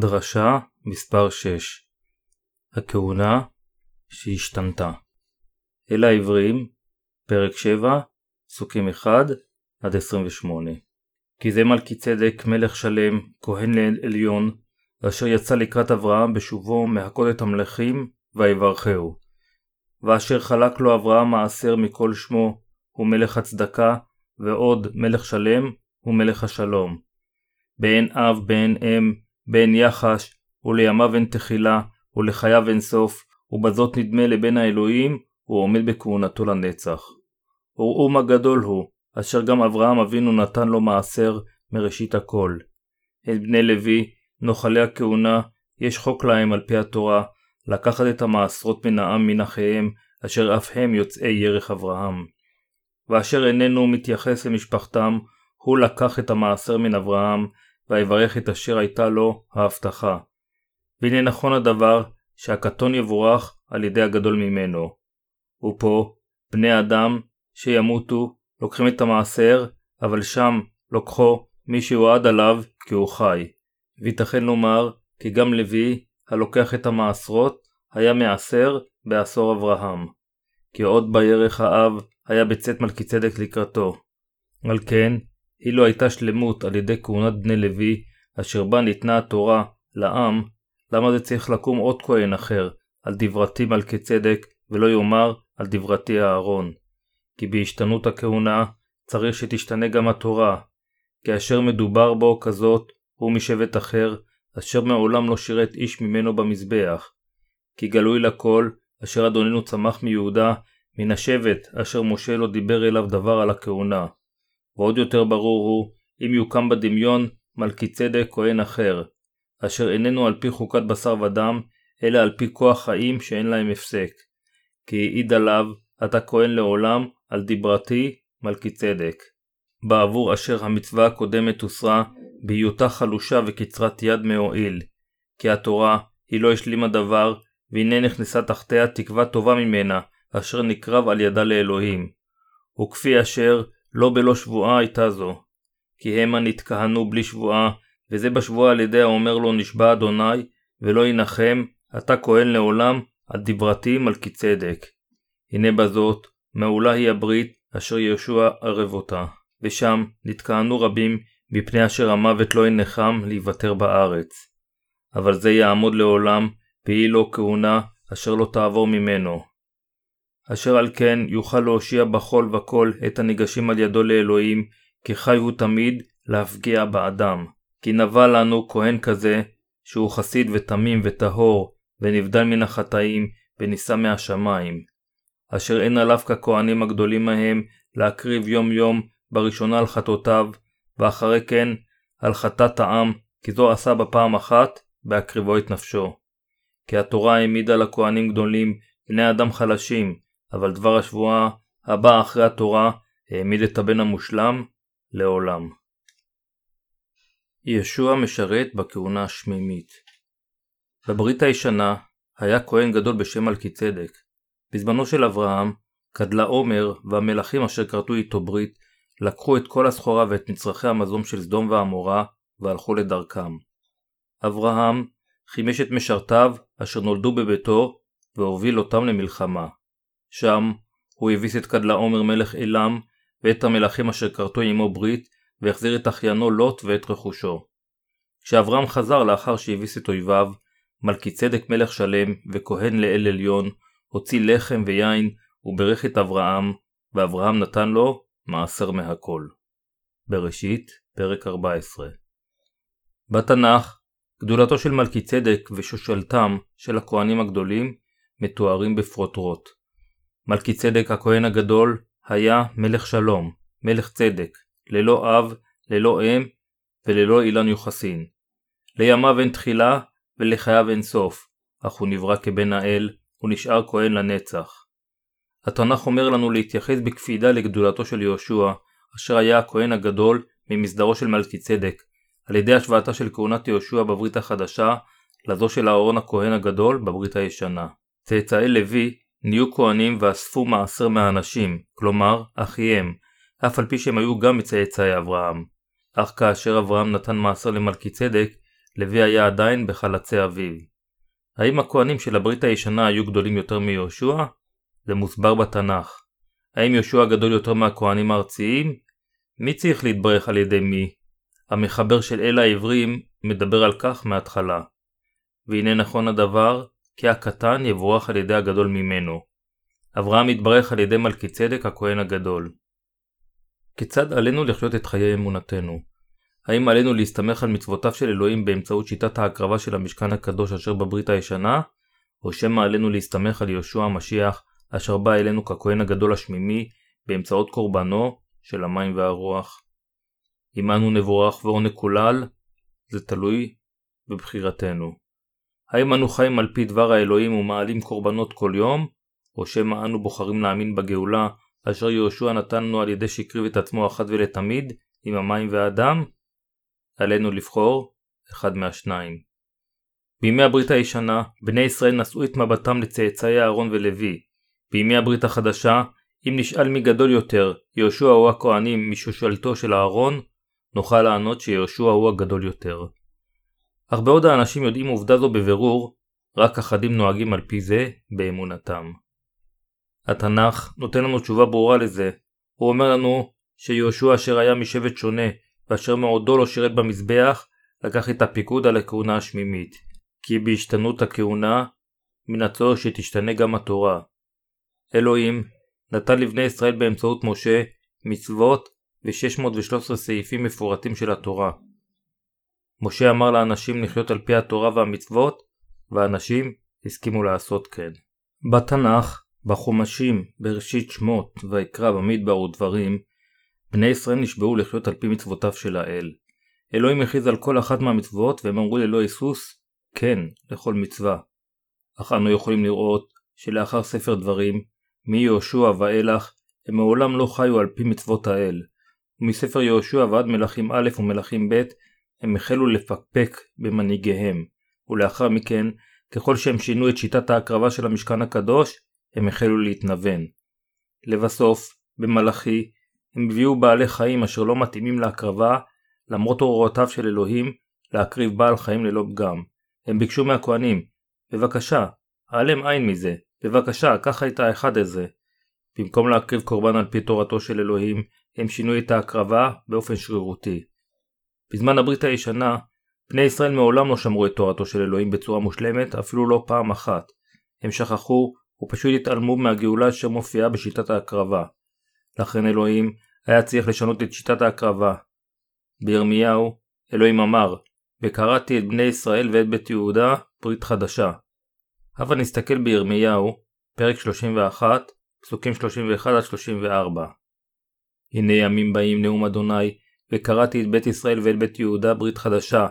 דרשה מספר 6 הכהונה שהשתנתה אל העברים, פרק 7, פסוקים 1-28 כי זה מלכי צדק מלך שלם, כהן לאל עליון, אשר יצא לקראת אברהם בשובו מהכות את המלכים, ויברכהו. ואשר חלק לו אברהם מעשר מכל שמו, הוא מלך הצדקה, ועוד מלך שלם, הוא מלך השלום. באין אב באין אם, באין יחש, ולימיו אין תחילה, ולחייו אין סוף, ובזאת נדמה לבין האלוהים, הוא עומד בכהונתו לנצח. וראו מה גדול הוא, אשר גם אברהם אבינו נתן לו מעשר מראשית הכל. את בני לוי, נוחלי הכהונה, יש חוק להם על פי התורה, לקחת את המעשרות מן העם מן אחיהם, אשר אף הם יוצאי ירך אברהם. ואשר איננו מתייחס למשפחתם, הוא לקח את המעשר מן אברהם, ויברך את אשר הייתה לו ההבטחה. והנה נכון הדבר, שהקטון יבורך על ידי הגדול ממנו. ופה, בני אדם שימותו, לוקחים את המעשר, אבל שם לוקחו מי שיועד עליו כי הוא חי. וייתכן לומר כי גם לוי, הלוקח את המעשרות, היה מעשר בעשור אברהם. כי עוד בירך האב היה בצאת מלכי צדק לקראתו. על כן, אילו לא הייתה שלמות על ידי כהונת בני לוי, אשר בה ניתנה התורה לעם, למה זה צריך לקום עוד כהן אחר, על דברתי מלכי צדק, ולא יאמר על דברתי אהרון? כי בהשתנות הכהונה, צריך שתשתנה גם התורה, כי אשר מדובר בו כזאת, הוא משבט אחר, אשר מעולם לא שירת איש ממנו במזבח. כי גלוי לכל, אשר אדוננו צמח מיהודה, מן השבט אשר משה לא דיבר אליו דבר על הכהונה. ועוד יותר ברור הוא, אם יוקם בדמיון מלכי צדק כהן אחר, אשר איננו על פי חוקת בשר ודם, אלא על פי כוח חיים שאין להם הפסק. כי העיד עליו, אתה כהן לעולם, על דברתי, מלכי צדק. בעבור אשר המצווה הקודמת הוסרה, בהיותה חלושה וקצרת יד מהועיל. כי התורה, היא לא השלימה דבר, והנה נכנסה תחתיה תקווה טובה ממנה, אשר נקרב על ידה לאלוהים. וכפי אשר לא בלא שבועה הייתה זו. כי המה נתכהנו בלי שבועה, וזה בשבועה על ידי האומר לו נשבע אדוני, ולא ינחם, אתה כהן לעולם, על דברתי מלכי צדק. הנה בזאת, מעולה היא הברית, אשר יהושע ערב אותה. ושם נתכהנו רבים, מפני אשר המוות לא ינחם להיוותר בארץ. אבל זה יעמוד לעולם, והיא לו כהונה, אשר לא תעבור ממנו. אשר על כן יוכל להושיע בכל וכל את הניגשים על ידו לאלוהים, כי חי הוא תמיד להפגיע באדם. כי נבע לנו כהן כזה, שהוא חסיד ותמים וטהור, ונבדל מן החטאים, ונישא מהשמיים. אשר אין עליו ככהנים הגדולים ההם, להקריב יום יום בראשונה על חטאותיו, ואחרי כן על חטאת העם, כי זו עשה בפעם אחת, בהקריבו את נפשו. כי התורה העמידה לכהנים גדולים, בני אדם חלשים, אבל דבר השבועה הבא אחרי התורה העמיד את הבן המושלם לעולם. ישוע משרת בכהונה השמימית. בברית הישנה היה כהן גדול בשם מלכי צדק. בזמנו של אברהם, גדלה עומר והמלכים אשר כרתו איתו ברית, לקחו את כל הסחורה ואת מצרכי המזון של סדום ועמורה, והלכו לדרכם. אברהם חימש את משרתיו אשר נולדו בביתו, והוביל אותם למלחמה. שם הוא הביס את עומר מלך אלם ואת המלכים אשר כרתו עמו ברית והחזיר את אחיינו לוט ואת רכושו. כשאברהם חזר לאחר שהביס את אויביו, מלכי צדק מלך שלם וכהן לאל עליון הוציא לחם ויין וברך את אברהם, ואברהם נתן לו מעשר מהכל. בראשית, פרק 14 בתנ"ך, גדולתו של מלכי צדק ושושלתם של הכהנים הגדולים מתוארים בפרוטרוט. מלכי צדק הכהן הגדול היה מלך שלום, מלך צדק, ללא אב, ללא אם וללא אילן יוחסין. לימיו אין תחילה ולחייו אין סוף, אך הוא נברא כבן האל, הוא נשאר כהן לנצח. התנ"ך אומר לנו להתייחס בקפידה לגדולתו של יהושע, אשר היה הכהן הגדול ממסדרו של מלכי צדק, על ידי השוואתה של כהונת יהושע בברית החדשה לזו של אהרון הכהן הגדול בברית הישנה. צאצאי לוי נהיו כהנים ואספו מעשר מהאנשים, כלומר, אחיהם, אף על פי שהם היו גם מצאצאי אברהם. אך כאשר אברהם נתן מעשר למלכי צדק, לוי היה עדיין בחלצי אביו. האם הכהנים של הברית הישנה היו גדולים יותר מיהושע? זה מוסבר בתנ"ך. האם יהושע גדול יותר מהכהנים הארציים? מי צריך להתברך על ידי מי? המחבר של אל העברים מדבר על כך מההתחלה. והנה נכון הדבר, כי הקטן יבורך על ידי הגדול ממנו. אברהם התברך על ידי מלכי צדק הכהן הגדול. כיצד עלינו לחיות את חיי אמונתנו? האם עלינו להסתמך על מצוותיו של אלוהים באמצעות שיטת ההקרבה של המשכן הקדוש אשר בברית הישנה, או שמא עלינו להסתמך על יהושע המשיח אשר בא אלינו ככהן הגדול השמימי באמצעות קורבנו של המים והרוח. אם אנו נבורך ואו נקולל, זה תלוי בבחירתנו. האם אנו חיים על פי דבר האלוהים ומעלים קורבנות כל יום, או שמא אנו בוחרים להאמין בגאולה אשר יהושע נתן לנו על ידי שהקריב את עצמו אחת ולתמיד עם המים והדם? עלינו לבחור אחד מהשניים. בימי הברית הישנה, בני ישראל נשאו את מבטם לצאצאי אהרון ולוי. בימי הברית החדשה, אם נשאל מי גדול יותר, יהושע או הכהנים משושלתו של אהרון, נוכל לענות שיהושע הוא הגדול יותר. אך בעוד האנשים יודעים עובדה זו בבירור, רק אחדים נוהגים על פי זה באמונתם. התנ"ך נותן לנו תשובה ברורה לזה. הוא אומר לנו שיהושע אשר היה משבט שונה ואשר מעודו לא שירת במזבח, לקח את הפיקוד על הכהונה השמימית. כי בהשתנות הכהונה, מן הצורך שתשתנה גם התורה. אלוהים נתן לבני ישראל באמצעות משה מצוות ו-613 סעיפים מפורטים של התורה. משה אמר לאנשים לחיות על פי התורה והמצוות, והאנשים הסכימו לעשות כן. בתנ"ך, בחומשים, בראשית שמות, ויקרא במדבר ודברים, בני ישראל נשבעו לחיות על פי מצוותיו של האל. אלוהים הכריז על כל אחת מהמצוות והם אמרו ללא היסוס כן לכל מצווה. אך אנו יכולים לראות שלאחר ספר דברים, מיהושע ואילך, הם מעולם לא חיו על פי מצוות האל. ומספר יהושע ועד מלכים א' ומלכים ב', הם החלו לפקפק במנהיגיהם, ולאחר מכן, ככל שהם שינו את שיטת ההקרבה של המשכן הקדוש, הם החלו להתנוון. לבסוף, במלאכי, הם הביאו בעלי חיים אשר לא מתאימים להקרבה, למרות הוראותיו של אלוהים, להקריב בעל חיים ללא פגם. הם ביקשו מהכהנים, בבקשה, העלם עין מזה, בבקשה, קח את האחד הזה. במקום להקריב קורבן על פי תורתו של אלוהים, הם שינו את ההקרבה באופן שרירותי. בזמן הברית הישנה, בני ישראל מעולם לא שמרו את תורתו של אלוהים בצורה מושלמת, אפילו לא פעם אחת. הם שכחו ופשוט התעלמו מהגאולה אשר מופיעה בשיטת ההקרבה. לכן אלוהים היה צריך לשנות את שיטת ההקרבה. בירמיהו, אלוהים אמר, וקראתי את בני ישראל ואת בית יהודה ברית חדשה. הבה נסתכל בירמיהו, פרק 31, פסוקים 31-34. הנה ימים באים נאום אדוני, וקראתי את בית ישראל ואת בית יהודה ברית חדשה.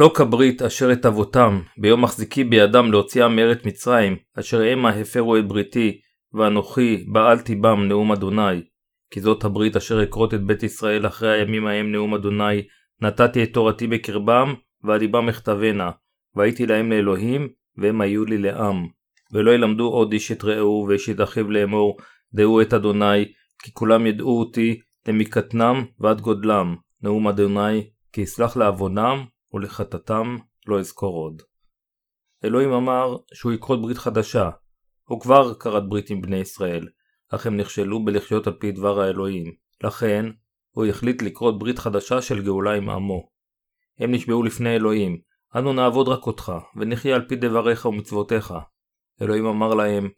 לא כברית אשר את אבותם, ביום מחזיקי בידם להוציאם מארץ מצרים, אשר המה הפרו את בריתי, ואנוכי בעלתי בם נאום אדוני. כי זאת הברית אשר אכרות את בית ישראל אחרי הימים ההם נאום אדוני, נתתי את תורתי בקרבם, ועל ליבם אכתבנה, והייתי להם לאלוהים, והם היו לי לעם. ולא ילמדו עוד איש את רעהו ואיש את אחיו לאמור, דעו את אדוני, כי כולם ידעו אותי, למקטנם ועד גודלם, נאום אדוני, כי יסלח לעוונם ולחטאתם לא אזכור עוד. אלוהים אמר שהוא יכרות ברית חדשה. הוא כבר כרת ברית עם בני ישראל, אך הם נכשלו בלחיות על פי דבר האלוהים. לכן, הוא החליט לכרות ברית חדשה של גאולה עם עמו. הם נשבעו לפני אלוהים, אנו נעבוד רק אותך, ונחיה על פי דבריך ומצוותיך. אלוהים אמר להם,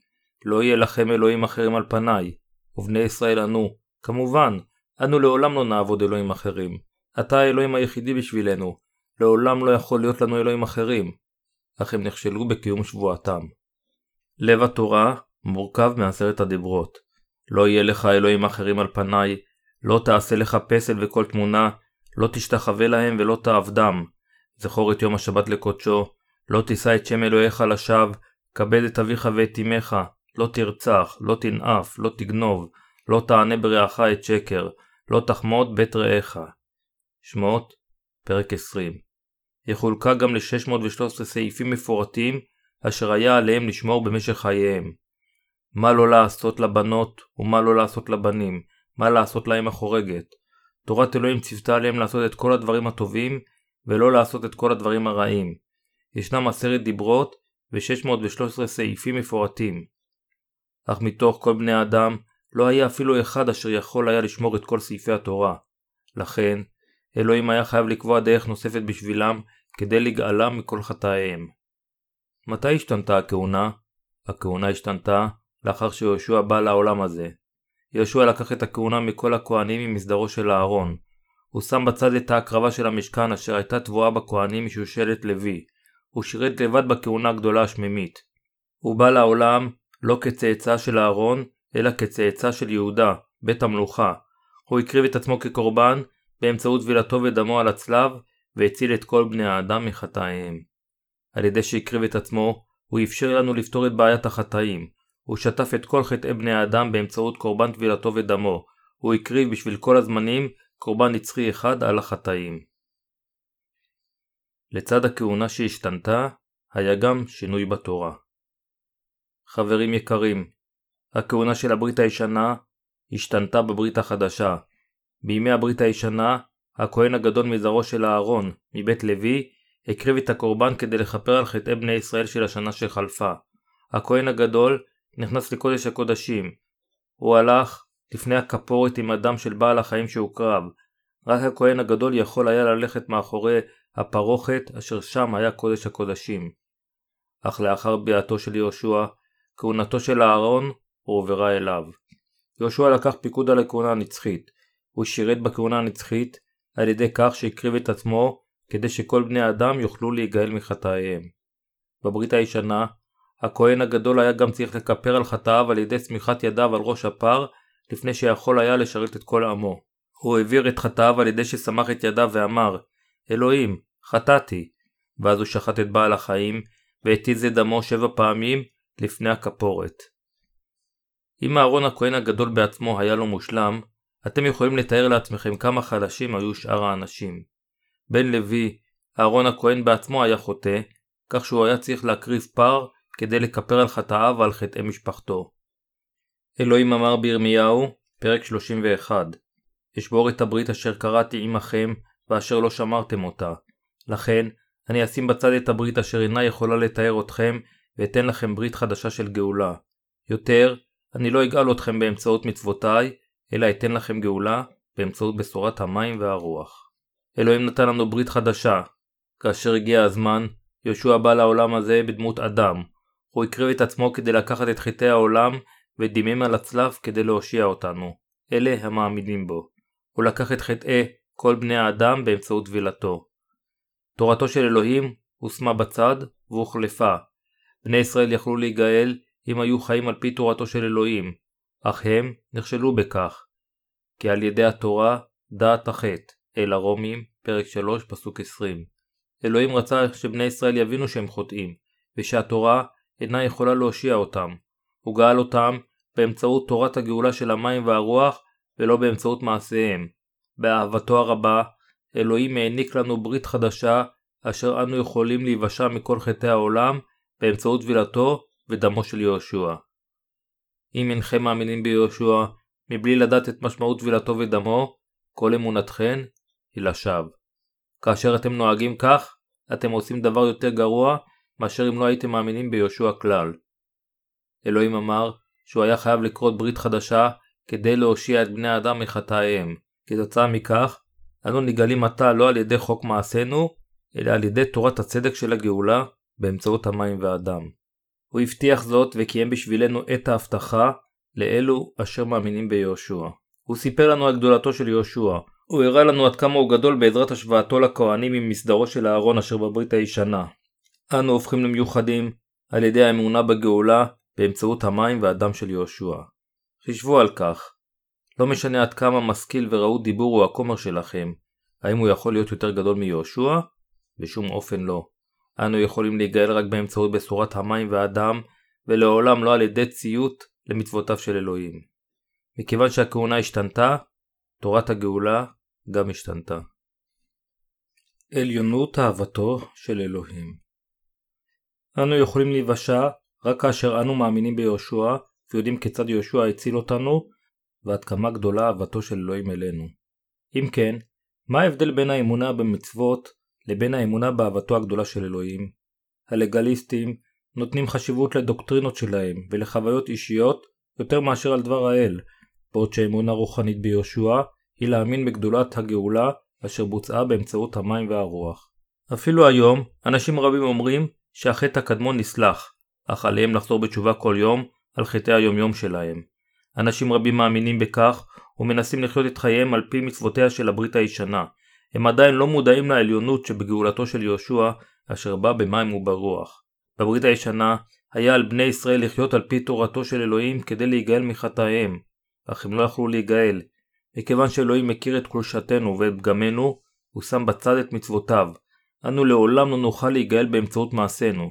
לא יהיה לכם אלוהים אחרים על פניי. ובני ישראל ענו, כמובן, אנו לעולם לא נעבוד אלוהים אחרים. אתה האלוהים היחידי בשבילנו, לעולם לא יכול להיות לנו אלוהים אחרים. אך הם נכשלו בקיום שבועתם. לב התורה מורכב מעשרת הדיברות. לא יהיה לך אלוהים אחרים על פניי, לא תעשה לך פסל וכל תמונה, לא תשתחווה להם ולא תעבדם. זכור את יום השבת לקודשו, לא תישא את שם אלוהיך לשווא, כבד את אביך ואת אמך, לא תרצח, לא תנאף, לא תגנוב, לא תענה ברעך את שקר, לא תחמוד בית רעך. שמות, פרק 20. יחולקה גם ל-613 סעיפים מפורטים, אשר היה עליהם לשמור במשך חייהם. מה לא לעשות לבנות ומה לא לעשות לבנים, מה לעשות להם החורגת. תורת אלוהים ציוותה עליהם לעשות את כל הדברים הטובים, ולא לעשות את כל הדברים הרעים. ישנם עשרת דיברות ו-613 סעיפים מפורטים. אך מתוך כל בני האדם לא היה אפילו אחד אשר יכול היה לשמור את כל סעיפי התורה. לכן, אלוהים היה חייב לקבוע דרך נוספת בשבילם כדי לגאלם מכל חטאיהם. מתי השתנתה הכהונה? הכהונה השתנתה לאחר שיהושע בא לעולם הזה. יהושע לקח את הכהונה מכל הכהנים ממסדרו של אהרון. הוא שם בצד את ההקרבה של המשכן אשר הייתה תבואה בכהנים משושלת לוי. הוא שירת לבד בכהונה הגדולה השמימית. הוא בא לעולם לא כצאצא של אהרון, אלא כצאצא של יהודה, בית המלוכה. הוא הקריב את עצמו כקורבן באמצעות טבילתו ודמו על הצלב, והציל את כל בני האדם מחטאיהם. על ידי שהקריב את עצמו, הוא אפשר לנו לפתור את בעיית החטאים. הוא שטף את כל חטאי בני האדם באמצעות קורבן טבילתו ודמו. הוא הקריב בשביל כל הזמנים קורבן נצחי אחד על החטאים. לצד הכהונה שהשתנתה, היה גם שינוי בתורה. חברים יקרים, הכהונה של הברית הישנה השתנתה בברית החדשה. בימי הברית הישנה, הכהן הגדול מזרעו של אהרון, מבית לוי, הקריב את הקורבן כדי לכפר על חטאי בני ישראל של השנה שחלפה. הכהן הגדול נכנס לקודש הקודשים. הוא הלך לפני הכפורת עם הדם של בעל החיים שהוקרב. רק הכהן הגדול יכול היה ללכת מאחורי הפרוכת אשר שם היה קודש הקודשים. אך לאחר ביאתו של יהושע, כהונתו של אהרון הועברה אליו. יהושע לקח פיקוד על הכהונה הנצחית. הוא שירת בכהונה הנצחית על ידי כך שהקריב את עצמו כדי שכל בני האדם יוכלו להיגאל מחטאיהם. בברית הישנה, הכהן הגדול היה גם צריך לכפר על חטאיו על ידי סמיכת ידיו על ראש הפר לפני שיכול היה לשרת את כל עמו. הוא העביר את חטאיו על ידי שסמך את ידיו ואמר, אלוהים, חטאתי. ואז הוא שחט את בעל החיים, והתיז את דמו שבע פעמים לפני הכפורת. אם אהרון הכהן הגדול בעצמו היה לא מושלם, אתם יכולים לתאר לעצמכם כמה חלשים היו שאר האנשים. בן לוי, אהרון הכהן בעצמו היה חוטא, כך שהוא היה צריך להקריב פר כדי לכפר על חטאיו ועל חטאי משפחתו. אלוהים אמר בירמיהו, פרק 31 אשבור את הברית אשר קראתי עמכם, ואשר לא שמרתם אותה. לכן, אני אשים בצד את הברית אשר אינה יכולה לתאר אתכם, ואתן לכם ברית חדשה של גאולה. יותר, אני לא אגאל אתכם באמצעות מצוותיי, אלא אתן לכם גאולה באמצעות בשורת המים והרוח. אלוהים נתן לנו ברית חדשה. כאשר הגיע הזמן, יהושע בא לעולם הזה בדמות אדם. הוא הקריב את עצמו כדי לקחת את חטאי העולם ודימם על הצלב כדי להושיע אותנו. אלה המאמינים בו. הוא לקח את חטאי כל בני האדם באמצעות טבילתו. תורתו של אלוהים הושמה בצד והוחלפה. בני ישראל יכלו להיגאל אם היו חיים על פי תורתו של אלוהים, אך הם נכשלו בכך. כי על ידי התורה דעת החטא, אל הרומים, פרק 3, פסוק 20. אלוהים רצה שבני ישראל יבינו שהם חוטאים, ושהתורה אינה יכולה להושיע אותם. הוא גאל אותם באמצעות תורת הגאולה של המים והרוח, ולא באמצעות מעשיהם. באהבתו הרבה, אלוהים העניק לנו ברית חדשה, אשר אנו יכולים להיוושע מכל חטאי העולם, באמצעות טבילתו ודמו של יהושע. אם אינכם מאמינים ביהושע, מבלי לדעת את משמעות טבילתו ודמו, כל אמונתכן היא לשווא. כאשר אתם נוהגים כך, אתם עושים דבר יותר גרוע מאשר אם לא הייתם מאמינים ביהושע כלל. אלוהים אמר שהוא היה חייב לקרות ברית חדשה כדי להושיע את בני האדם מחטאיהם. כתוצאה מכך, אנו נגלים עתה לא על ידי חוק מעשינו, אלא על ידי תורת הצדק של הגאולה באמצעות המים והדם. הוא הבטיח זאת וקיים בשבילנו את ההבטחה לאלו אשר מאמינים ביהושע. הוא סיפר לנו על גדולתו של יהושע. הוא הראה לנו עד כמה הוא גדול בעזרת השוואתו לכהנים ממסדרו של אהרון אשר בברית הישנה. אנו הופכים למיוחדים על ידי האמונה בגאולה באמצעות המים והדם של יהושע. חישבו על כך. לא משנה עד כמה משכיל ורהוט דיבור הוא הכומר שלכם, האם הוא יכול להיות יותר גדול מיהושע? בשום אופן לא. אנו יכולים להיגאל רק באמצעות בשורת המים והדם, ולעולם לא על ידי ציות למצוותיו של אלוהים. מכיוון שהכהונה השתנתה, תורת הגאולה גם השתנתה. עליונות אהבתו של אלוהים אנו יכולים להיוושע רק כאשר אנו מאמינים ביהושע ויודעים כיצד יהושע הציל אותנו ועד כמה גדולה אהבתו של אלוהים אלינו. אם כן, מה ההבדל בין האמונה במצוות לבין האמונה באהבתו הגדולה של אלוהים. הלגליסטים נותנים חשיבות לדוקטרינות שלהם ולחוויות אישיות יותר מאשר על דבר האל, בעוד שאמונה רוחנית ביהושע היא להאמין בגדולת הגאולה אשר בוצעה באמצעות המים והרוח. אפילו היום, אנשים רבים אומרים שהחטא הקדמון נסלח, אך עליהם לחזור בתשובה כל יום על חטאי היומיום שלהם. אנשים רבים מאמינים בכך ומנסים לחיות את חייהם על פי מצוותיה של הברית הישנה. הם עדיין לא מודעים לעליונות שבגאולתו של יהושע אשר בא במים וברוח. בברית הישנה היה על בני ישראל לחיות על פי תורתו של אלוהים כדי להיגאל מחטאיהם, אך הם לא יכלו להיגאל. מכיוון שאלוהים מכיר את קלושתנו ואת פגמנו, הוא שם בצד את מצוותיו. אנו לעולם לא נוכל להיגאל באמצעות מעשינו.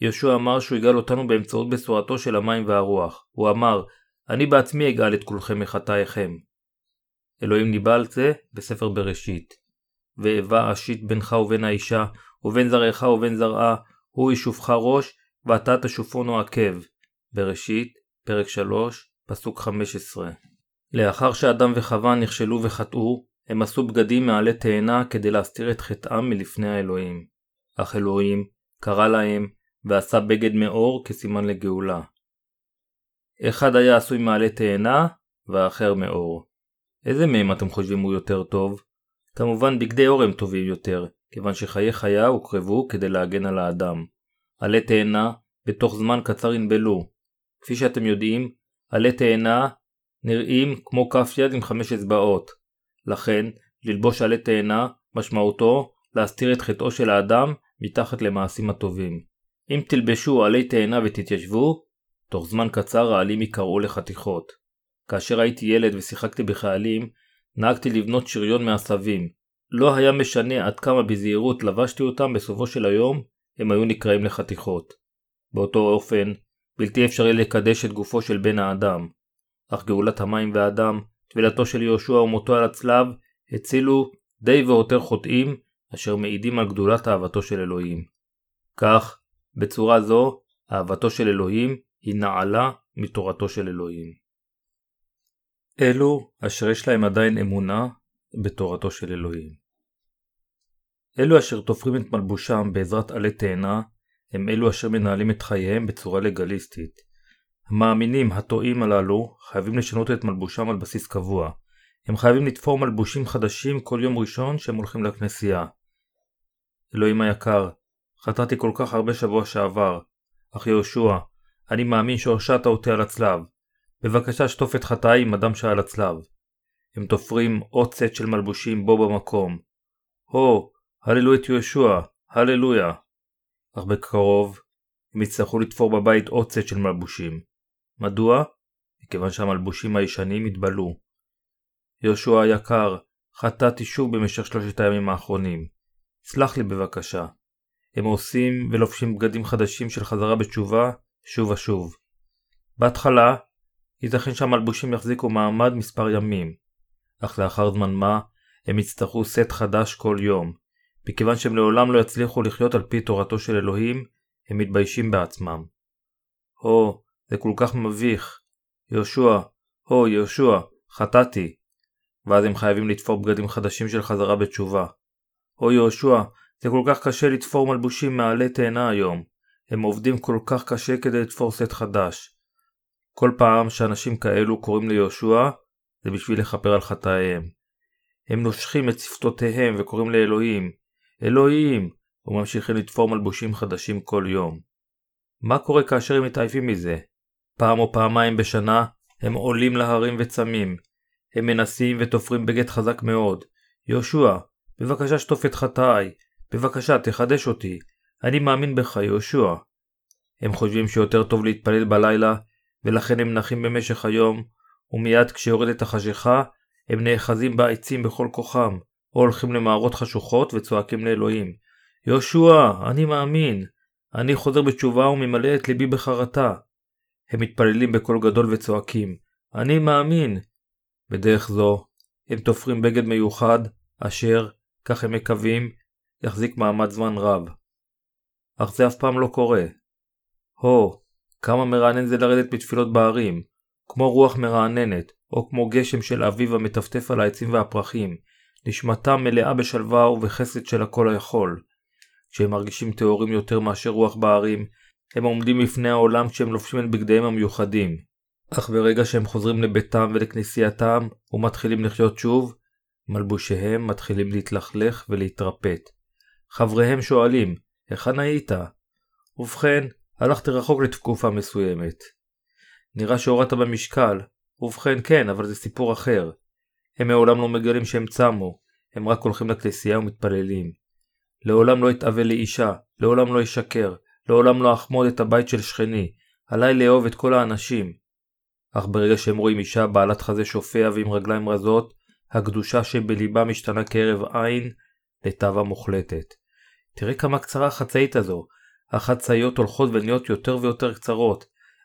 יהושע אמר שהוא יגאל אותנו באמצעות בשורתו של המים והרוח. הוא אמר, אני בעצמי אגאל את כולכם מחטאיכם. אלוהים ניבא על זה בספר בראשית. ואיבה אשית בינך ובין האישה, ובין זרעך ובין זרעה, הוא ישופך ראש, ואתה תשופונו עקב. בראשית, פרק 3, פסוק 15. לאחר שאדם וחווה נכשלו וחטאו, הם עשו בגדים מעלי תאנה כדי להסתיר את חטאם מלפני האלוהים. אך אלוהים קרא להם ועשה בגד מאור כסימן לגאולה. אחד היה עשוי מעלי תאנה והאחר מאור. איזה מהם אתם חושבים הוא יותר טוב? כמובן בגדי אור הם טובים יותר, כיוון שחיי חיה הוקרבו כדי להגן על האדם. עלי תאנה בתוך זמן קצר ינבלו. כפי שאתם יודעים, עלי תאנה נראים כמו כף יד עם חמש אצבעות. לכן, ללבוש עלי תאנה משמעותו להסתיר את חטאו של האדם מתחת למעשים הטובים. אם תלבשו עלי תאנה ותתיישבו, תוך זמן קצר העלים ייקרעו לחתיכות. כאשר הייתי ילד ושיחקתי בחיילים, נהגתי לבנות שריון מעשבים. לא היה משנה עד כמה בזהירות לבשתי אותם בסופו של היום, הם היו נקרעים לחתיכות. באותו אופן, בלתי אפשרי לקדש את גופו של בן האדם. אך גאולת המים והאדם, טבילתו של יהושע ומותו על הצלב, הצילו די ויותר חוטאים, אשר מעידים על גדולת אהבתו של אלוהים. כך, בצורה זו, אהבתו של אלוהים היא נעלה מתורתו של אלוהים. אלו אשר יש להם עדיין אמונה בתורתו של אלוהים. אלו אשר תופרים את מלבושם בעזרת עלי תאנה, הם אלו אשר מנהלים את חייהם בצורה לגליסטית. המאמינים הטועים הללו חייבים לשנות את מלבושם על בסיס קבוע. הם חייבים לתפור מלבושים חדשים כל יום ראשון שהם הולכים לכנסייה. אלוהים היקר, חטאתי כל כך הרבה שבוע שעבר, אך יהושע, אני מאמין שהושעת אותי על הצלב. בבקשה שטוף את חטאי עם הדם שעל הצלב. הם תופרים עוד סט של מלבושים בו במקום. הו, הללו את יהושע, הללויה. אך בקרוב הם יצטרכו לתפור בבית עוד סט של מלבושים. מדוע? מכיוון שהמלבושים הישנים התבלו. יהושע היקר, חטאתי שוב במשך שלושת הימים האחרונים. סלח לי בבקשה. הם עושים ולובשים בגדים חדשים של חזרה בתשובה שוב ושוב. בהתחלה, ייתכן שהמלבושים יחזיקו מעמד מספר ימים, אך לאחר זמן מה, הם יצטרכו סט חדש כל יום. מכיוון שהם לעולם לא יצליחו לחיות על פי תורתו של אלוהים, הם מתביישים בעצמם. הו, זה כל כך מביך. יהושע, הו, יהושע, חטאתי. ואז הם חייבים לתפור בגדים חדשים של חזרה בתשובה. הו יהושע, זה כל כך קשה לתפור מלבושים מעלי תאנה היום. הם עובדים כל כך קשה כדי לתפור סט חדש. כל פעם שאנשים כאלו קוראים ליהושע, זה בשביל לכפר על חטאיהם. הם נושכים את שפתותיהם וקוראים לאלוהים, אלוהים, וממשיכים לתפור מלבושים חדשים כל יום. מה קורה כאשר הם מתעייפים מזה? פעם או פעמיים בשנה הם עולים להרים וצמים. הם מנסים ותופרים בגד חזק מאוד. יהושע, בבקשה שטוף את חטאי. בבקשה, תחדש אותי. אני מאמין בך, יהושע. הם חושבים שיותר טוב להתפלל בלילה, ולכן הם נחים במשך היום, ומיד כשיורדת החשיכה, הם נאחזים בעצים בכל כוחם, או הולכים למערות חשוכות וצועקים לאלוהים. יהושע, אני מאמין. אני חוזר בתשובה וממלא את ליבי בחרטה. הם מתפללים בקול גדול וצועקים, אני מאמין. בדרך זו, הם תופרים בגד מיוחד, אשר, כך הם מקווים, יחזיק מעמד זמן רב. אך זה אף פעם לא קורה. הו, כמה מרענן זה לרדת בתפילות בערים, כמו רוח מרעננת, או כמו גשם של אביב המטפטף על העצים והפרחים, נשמתם מלאה בשלווה ובחסד של הכל היכול. כשהם מרגישים טהורים יותר מאשר רוח בהרים, הם עומדים לפני העולם כשהם לובשים את בגדיהם המיוחדים. אך ברגע שהם חוזרים לביתם ולכנסייתם ומתחילים לחיות שוב, מלבושיהם מתחילים להתלכלך ולהתרפט. חבריהם שואלים, היכן היית? ובכן, הלכתי רחוק לתקופה מסוימת. נראה שהורדת במשקל. ובכן כן, אבל זה סיפור אחר. הם מעולם לא מגלים שהם צמו, הם רק הולכים לכנסייה ומתפללים. לעולם לא אתאבל לאישה, לעולם לא אשקר, לעולם לא אחמוד את הבית של שכני, עליי לאהוב את כל האנשים. אך ברגע שהם רואים אישה בעלת חזה שופע ועם רגליים רזות, הקדושה שבליבה משתנה כערב עין לתאווה מוחלטת. תראה כמה קצרה החצאית הזו, החצאיות הולכות ונהיות יותר ויותר קצרות.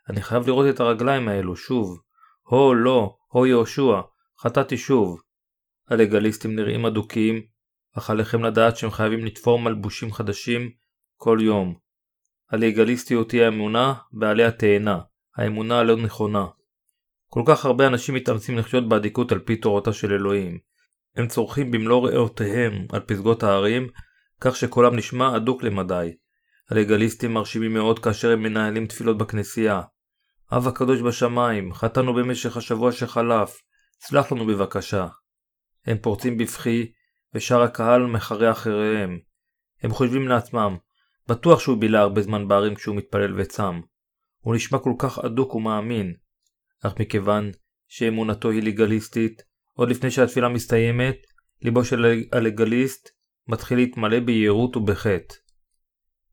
אני חייב לראות את הרגליים האלו שוב. הו לא, הו יהושע, חטאתי שוב. הלגליסטים נראים אדוקים, אך עליכם לדעת שהם חייבים לתפור מלבושים חדשים כל יום. הלגליסטיות היא האמונה בעלי התאנה, האמונה הלא נכונה. כל כך הרבה אנשים מתאמצים לחיות באדיקות על פי תורתה של אלוהים. הם צורכים במלוא ריאותיהם על פסגות ההרים, כך שקולם נשמע אדוק למדי. הלגליסטים מרשימים מאוד כאשר הם מנהלים תפילות בכנסייה. אב הקדוש בשמיים, חטאנו במשך השבוע שחלף, סלח לנו בבקשה. הם פורצים בבכי, ושאר הקהל מחרה אחריהם. הם חושבים לעצמם, בטוח שהוא בילה הרבה זמן בערים כשהוא מתפלל וצם. הוא נשמע כל כך אדוק ומאמין. אך מכיוון שאמונתו היא לגליסטית, עוד לפני שהתפילה מסתיימת, ליבו של הלגליסט מתחיל להתמלא ביהירות ובחטא.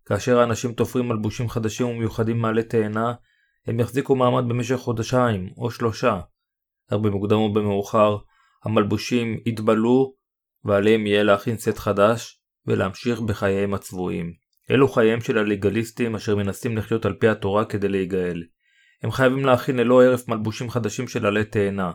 כאשר האנשים תופרים מלבושים חדשים ומיוחדים מעלי תאנה, הם יחזיקו מעמד במשך חודשיים או שלושה. אך במוקדם או במאוחר, המלבושים יתבלו, ועליהם יהיה להכין סט חדש, ולהמשיך בחייהם הצבועים. אלו חייהם של הלגליסטים אשר מנסים לחיות על פי התורה כדי להיגאל. הם חייבים להכין ללא הרף מלבושים חדשים של עלי תאנה.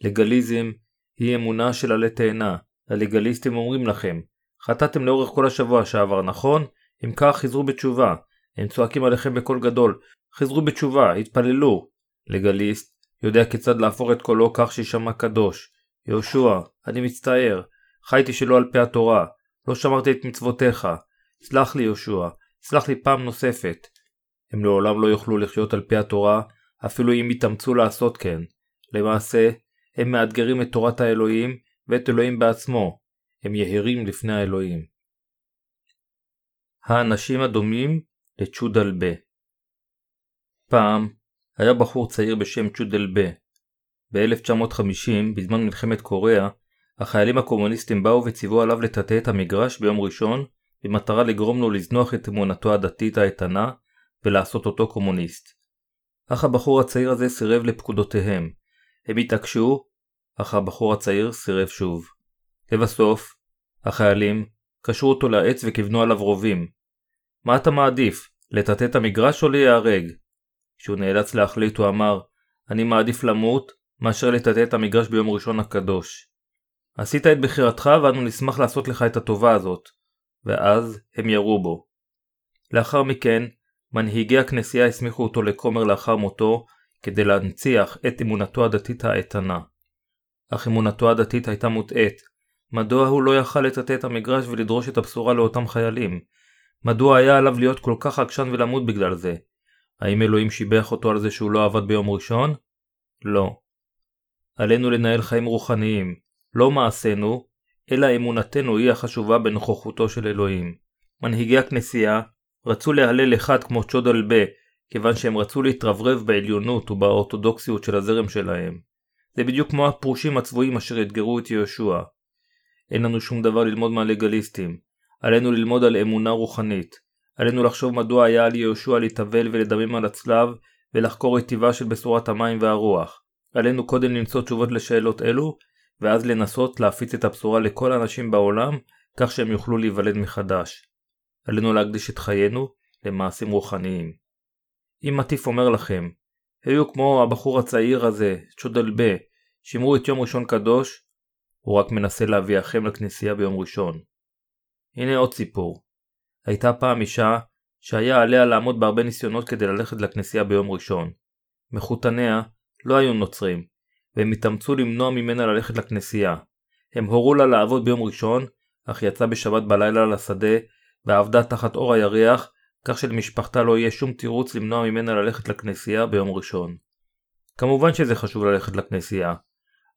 לגליזם היא אמונה של עלי תאנה. הלגליסטים אומרים לכם, חטאתם לאורך כל השבוע שעבר, נכון? אם כך, חזרו בתשובה. הם צועקים עליכם בקול גדול, חזרו בתשובה, התפללו. לגליסט יודע כיצד להפוך את קולו כך שישמע קדוש. יהושע, אני מצטער, חייתי שלא על פי התורה, לא שמרתי את מצוותיך. סלח לי יהושע, סלח לי פעם נוספת. הם לעולם לא יוכלו לחיות על פי התורה, אפילו אם יתאמצו לעשות כן. למעשה, הם מאתגרים את תורת האלוהים ואת אלוהים בעצמו. הם יהירים לפני האלוהים. האנשים הדומים לצ'ודלבה פעם היה בחור צעיר בשם צ'ודלבה. ב-1950, בזמן מלחמת קוריאה, החיילים הקומוניסטים באו וציוו עליו לטאטא את המגרש ביום ראשון במטרה לגרום לו לזנוח את אמונתו הדתית האיתנה ולעשות אותו קומוניסט. אך הבחור הצעיר הזה סירב לפקודותיהם. הם התעקשו, אך הבחור הצעיר סירב שוב. לבסוף, החיילים קשרו אותו לעץ וכיוונו עליו רובים. מה אתה מעדיף, לטאטא את המגרש או להיהרג? כשהוא נאלץ להחליט הוא אמר, אני מעדיף למות מאשר לטאטא את המגרש ביום ראשון הקדוש. עשית את בחירתך ואנו נשמח לעשות לך את הטובה הזאת. ואז הם ירו בו. לאחר מכן, מנהיגי הכנסייה הסמיכו אותו לכומר לאחר מותו, כדי להנציח את אמונתו הדתית האיתנה. אך אמונתו הדתית הייתה מוטעית. מדוע הוא לא יכל לטאטא את המגרש ולדרוש את הבשורה לאותם חיילים? מדוע היה עליו להיות כל כך עקשן ולמות בגלל זה? האם אלוהים שיבח אותו על זה שהוא לא עבד ביום ראשון? לא. עלינו לנהל חיים רוחניים, לא מעשינו, אלא אמונתנו היא החשובה בנוכחותו של אלוהים. מנהיגי הכנסייה רצו להלל אחד כמו צ'ודל בה, כיוון שהם רצו להתרברב בעליונות ובאורתודוקסיות של הזרם שלהם. זה בדיוק כמו הפרושים הצבועים אשר אתגרו את יהושע. אין לנו שום דבר ללמוד מהלגליסטים. עלינו ללמוד על אמונה רוחנית. עלינו לחשוב מדוע היה על יהושע להתאבל ולדמם על הצלב, ולחקור את טיבה של בשורת המים והרוח. עלינו קודם למצוא תשובות לשאלות אלו, ואז לנסות להפיץ את הבשורה לכל האנשים בעולם, כך שהם יוכלו להיוולד מחדש. עלינו להקדיש את חיינו למעשים רוחניים. אם מטיף אומר לכם, היו כמו הבחור הצעיר הזה, צ'ודלבה, שמרו את יום ראשון קדוש, הוא רק מנסה להביאכם לכנסייה ביום ראשון. הנה עוד סיפור. הייתה פעם אישה שהיה עליה לעמוד בהרבה ניסיונות כדי ללכת לכנסייה ביום ראשון. מחותניה לא היו נוצרים, והם התאמצו למנוע ממנה ללכת לכנסייה. הם הורו לה לעבוד ביום ראשון, אך יצאה בשבת בלילה לשדה, ועבדה תחת אור הירח, כך שלמשפחתה לא יהיה שום תירוץ למנוע ממנה ללכת לכנסייה ביום ראשון. כמובן שזה חשוב ללכת לכנסייה,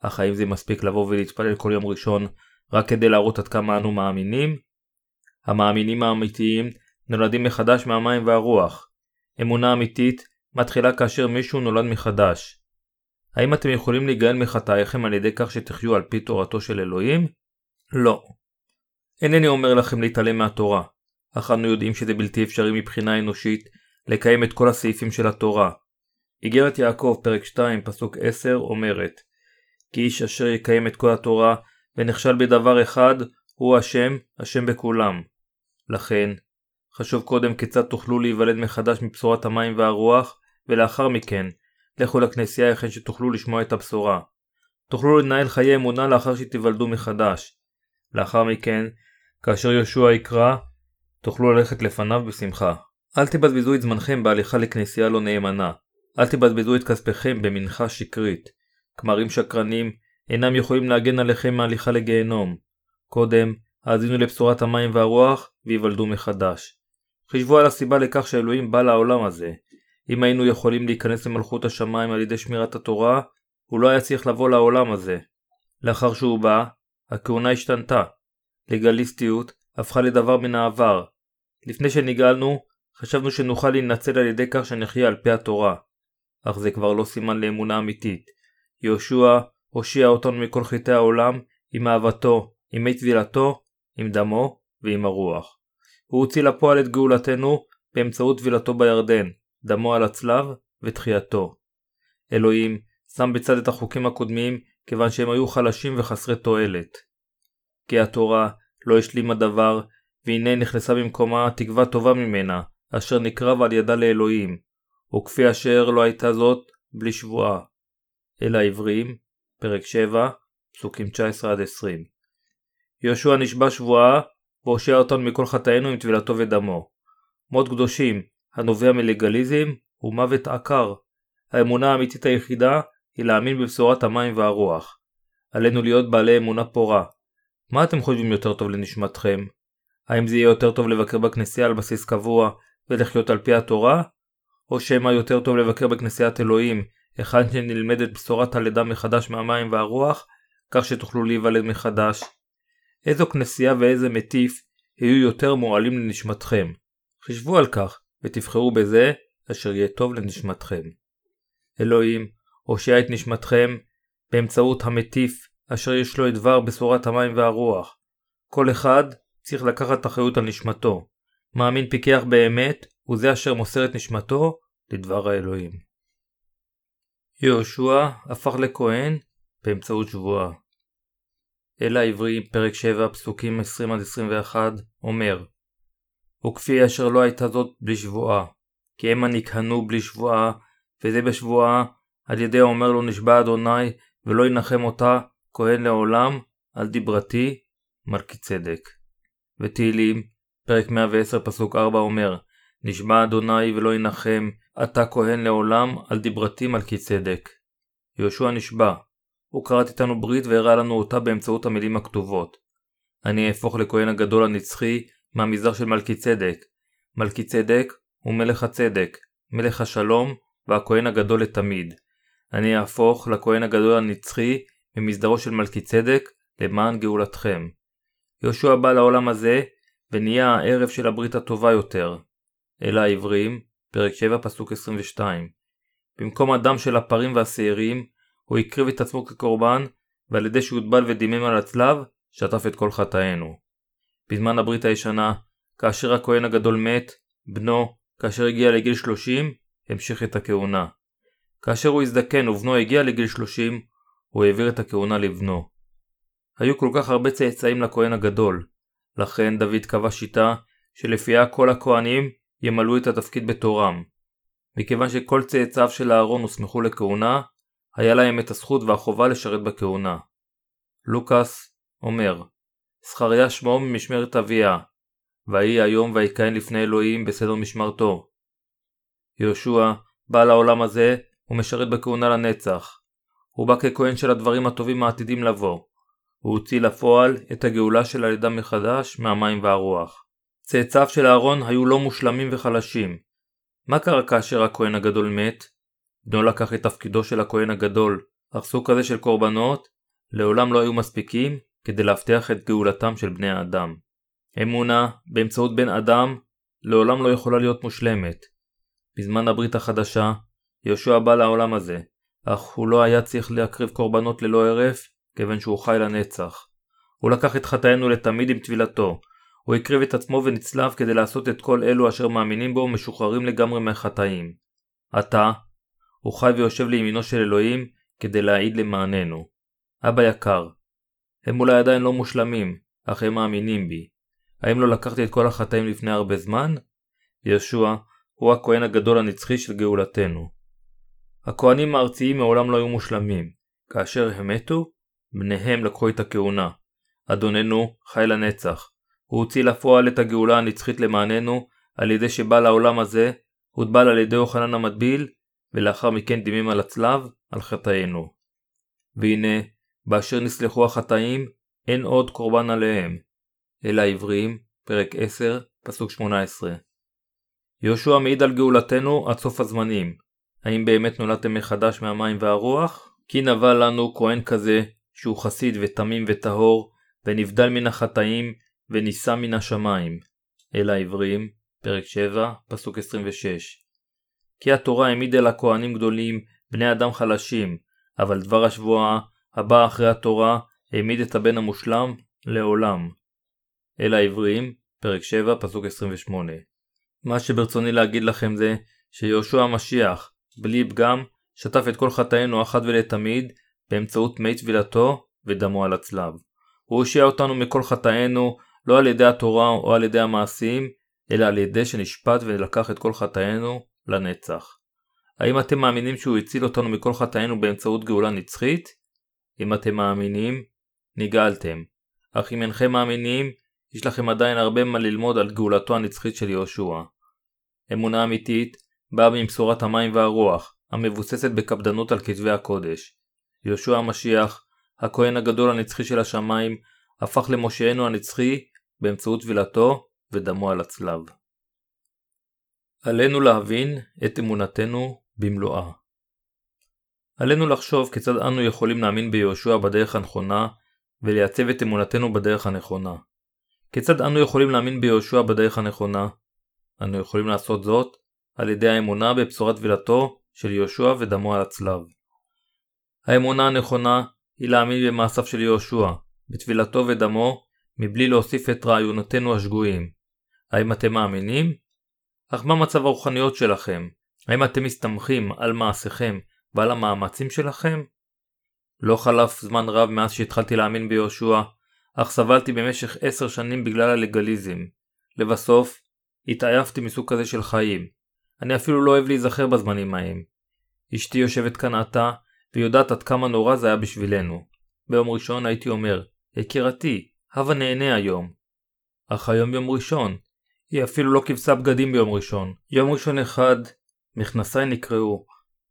אך האם זה מספיק לבוא ולהתפלל כל יום ראשון רק כדי להראות עד כמה אנו מאמינים? המאמינים האמיתיים נולדים מחדש מהמים והרוח. אמונה אמיתית מתחילה כאשר מישהו נולד מחדש. האם אתם יכולים להיגאל מחטאיכם על ידי כך שתחיו על פי תורתו של אלוהים? לא. אינני אומר לכם להתעלם מהתורה, אך אנו יודעים שזה בלתי אפשרי מבחינה אנושית לקיים את כל הסעיפים של התורה. איגרת יעקב, פרק 2, פסוק 10, אומרת כי איש אשר יקיים את כל התורה ונכשל בדבר אחד, הוא השם, השם בכולם. לכן, חשוב קודם כיצד תוכלו להיוולד מחדש מבשורת המים והרוח, ולאחר מכן, לכו לכנסייה היכן שתוכלו לשמוע את הבשורה. תוכלו לנהל חיי אמונה לאחר שתיוולדו מחדש. לאחר מכן, כאשר יהושע יקרא, תוכלו ללכת לפניו בשמחה. אל תבזבזו את זמנכם בהליכה לכנסייה לא נאמנה. אל תבזבזו את כספיכם במנחה שקרית. כמרים שקרנים אינם יכולים להגן עליכם מהליכה לגיהנום. קודם, האזינו לבשורת המים והרוח, ויוולדו מחדש. חישבו על הסיבה לכך שאלוהים בא לעולם הזה. אם היינו יכולים להיכנס למלכות השמיים על ידי שמירת התורה, הוא לא היה צריך לבוא לעולם הזה. לאחר שהוא בא, הכהונה השתנתה. לגליסטיות הפכה לדבר מן העבר. לפני שנגאלנו, חשבנו שנוכל להינצל על ידי כך שנחיה על פי התורה. אך זה כבר לא סימן לאמונה אמיתית. יהושע הושיע אותנו מכל חטאי העולם עם אהבתו, עם מי טבילתו, עם דמו ועם הרוח. הוא הוציא לפועל את גאולתנו באמצעות טבילתו בירדן, דמו על הצלב ותחייתו. אלוהים שם בצד את החוקים הקודמים כיוון שהם היו חלשים וחסרי תועלת. כי התורה לא השלימה דבר, והנה נכנסה במקומה תקווה טובה ממנה, אשר נקרב על ידה לאלוהים, וכפי אשר לא הייתה זאת בלי שבועה. אל העברים, פרק 7, פסוקים 19-20. יהושע נשבע שבועה, והושע אותנו מכל חטאינו עם טבילתו ודמו. מות קדושים, הנובע מלגליזם, הוא מוות עקר. האמונה האמיתית היחידה היא להאמין בבשורת המים והרוח. עלינו להיות בעלי אמונה פורה. מה אתם חושבים יותר טוב לנשמתכם? האם זה יהיה יותר טוב לבקר בכנסייה על בסיס קבוע ולחיות על פי התורה? או שמא יותר טוב לבקר בכנסיית אלוהים היכן שנלמדת בשורת הלידה מחדש מהמים והרוח, כך שתוכלו להיוולד מחדש. איזו כנסייה ואיזה מטיף יהיו יותר מועלים לנשמתכם. חישבו על כך, ותבחרו בזה אשר יהיה טוב לנשמתכם. אלוהים, הושע את נשמתכם באמצעות המטיף אשר יש לו את דבר בשורת המים והרוח. כל אחד צריך לקחת אחריות על נשמתו. מאמין פיקח באמת, הוא זה אשר מוסר את נשמתו לדבר האלוהים. יהושע הפך לכהן באמצעות שבועה. אל העברי, פרק 7, פסוקים 20-21, אומר וכפי אשר לא הייתה זאת בלי שבועה, כי המה נכהנו בלי שבועה, וזה בשבועה, על ידי האומר לו נשבע אדוני, ולא ינחם אותה, כהן לעולם, על דברתי, מלכי צדק. ותהילים, פרק 110, פסוק 4 אומר, נשבע אדוני ולא ינחם, אתה כהן לעולם, על דברתי מלכי צדק. יהושע נשבע, הוא כרת איתנו ברית והראה לנו אותה באמצעות המילים הכתובות. אני אהפוך לכהן הגדול הנצחי מהמזרח של מלכי צדק. מלכי צדק הוא מלך הצדק, מלך השלום והכהן הגדול לתמיד. אני אהפוך לכהן הגדול הנצחי ממסדרו של מלכי צדק למען גאולתכם. יהושע בא לעולם הזה ונהיה הערב של הברית הטובה יותר. אל העברים, פרק 7 פסוק 22. במקום הדם של הפרים והשעירים, הוא הקריב את עצמו כקורבן, ועל ידי שהוטבל ודימם על הצלב, שטף את כל חטאינו. בזמן הברית הישנה, כאשר הכהן הגדול מת, בנו, כאשר הגיע לגיל 30, המשיך את הכהונה. כאשר הוא הזדקן ובנו הגיע לגיל 30, הוא העביר את הכהונה לבנו. היו כל כך הרבה צאצאים לכהן הגדול, לכן דוד קבע שיטה שלפיה כל הכהנים ימלאו את התפקיד בתורם. מכיוון שכל צאצאיו של אהרון הוסמכו לכהונה, היה להם את הזכות והחובה לשרת בכהונה. לוקאס אומר זכריה שמו ממשמרת אביה, ויהי היום ויקהן לפני אלוהים בסדר משמרתו. יהושע בא לעולם הזה ומשרת בכהונה לנצח. הוא בא ככהן של הדברים הטובים העתידים לבוא. הוא הוציא לפועל את הגאולה של הלידה מחדש מהמים והרוח. צאצאיו של אהרון היו לא מושלמים וחלשים. מה קרה כאשר הכהן הגדול מת? בנו לקח את תפקידו של הכהן הגדול, אך סוג כזה של קורבנות לעולם לא היו מספיקים כדי להבטיח את גאולתם של בני האדם. אמונה באמצעות בן אדם לעולם לא יכולה להיות מושלמת. בזמן הברית החדשה, יהושע בא לעולם הזה, אך הוא לא היה צריך להקריב קורבנות ללא הרף, כיוון שהוא חי לנצח. הוא לקח את חטאינו לתמיד עם טבילתו. הוא הקריב את עצמו ונצלב כדי לעשות את כל אלו אשר מאמינים בו משוחררים לגמרי מהחטאים. עתה, הוא חי ויושב לימינו של אלוהים כדי להעיד למעננו. אבא יקר, הם אולי עדיין לא מושלמים, אך הם מאמינים בי. האם לא לקחתי את כל החטאים לפני הרבה זמן? ישוע הוא הכהן הגדול הנצחי של גאולתנו. הכהנים הארציים מעולם לא היו מושלמים. כאשר הם מתו, בניהם לקחו את הכהונה. אדוננו חי לנצח. הוא הוציא לפועל את הגאולה הנצחית למעננו על ידי שבא לעולם הזה, הוטבל על ידי יוחנן המטביל, ולאחר מכן דימים על הצלב, על חטאינו. והנה, באשר נסלחו החטאים, אין עוד קורבן עליהם. אל העברים, פרק 10, פסוק 18. יהושע מעיד על גאולתנו עד סוף הזמנים. האם באמת נולדתם מחדש מהמים והרוח? כי נבע לנו כהן כזה, שהוא חסיד ותמים וטהור, ונבדל מן החטאים, ונישא מן השמיים. אל העברים, פרק 7, פסוק 26. כי התורה העמידה לכהנים גדולים, בני אדם חלשים, אבל דבר השבועה, הבא אחרי התורה, העמיד את הבן המושלם לעולם. אל העברים, פרק 7, פסוק 28. מה שברצוני להגיד לכם זה, שיהושע המשיח, בלי פגם, שטף את כל חטאינו אחת ולתמיד, באמצעות מי טבילתו ודמו על הצלב. הוא הושיע אותנו מכל חטאינו, לא על ידי התורה או על ידי המעשים, אלא על ידי שנשפט ולקח את כל חטאינו לנצח. האם אתם מאמינים שהוא הציל אותנו מכל חטאינו באמצעות גאולה נצחית? אם אתם מאמינים, נגאלתם. אך אם אינכם מאמינים, יש לכם עדיין הרבה מה ללמוד על גאולתו הנצחית של יהושע. אמונה אמיתית באה מבשורת המים והרוח, המבוססת בקפדנות על כתבי הקודש. יהושע המשיח, הכהן הגדול הנצחי של השמיים, הפך למושענו הנצחי באמצעות טבילתו ודמו על הצלב. עלינו להבין את אמונתנו במלואה. עלינו לחשוב כיצד אנו יכולים להאמין ביהושע בדרך הנכונה ולייצב את אמונתנו בדרך הנכונה. כיצד אנו יכולים להאמין ביהושע בדרך הנכונה? אנו יכולים לעשות זאת על ידי האמונה בבשורת טבילתו של יהושע ודמו על הצלב. האמונה הנכונה היא להאמין במעשיו של יהושע, בטבילתו ודמו, מבלי להוסיף את רעיונותינו השגויים. האם אתם מאמינים? אך מה מצב הרוחניות שלכם? האם אתם מסתמכים על מעשיכם ועל המאמצים שלכם? לא חלף זמן רב מאז שהתחלתי להאמין ביהושע, אך סבלתי במשך עשר שנים בגלל הלגליזם. לבסוף, התעייפתי מסוג כזה של חיים. אני אפילו לא אוהב להיזכר בזמנים ההם. אשתי יושבת כאן עתה, ויודעת עד כמה נורא זה היה בשבילנו. ביום ראשון הייתי אומר, יקירתי, הבה נהנה היום. אך היום יום ראשון. היא אפילו לא כבשה בגדים ביום ראשון. יום ראשון אחד, מכנסיי נקרעו,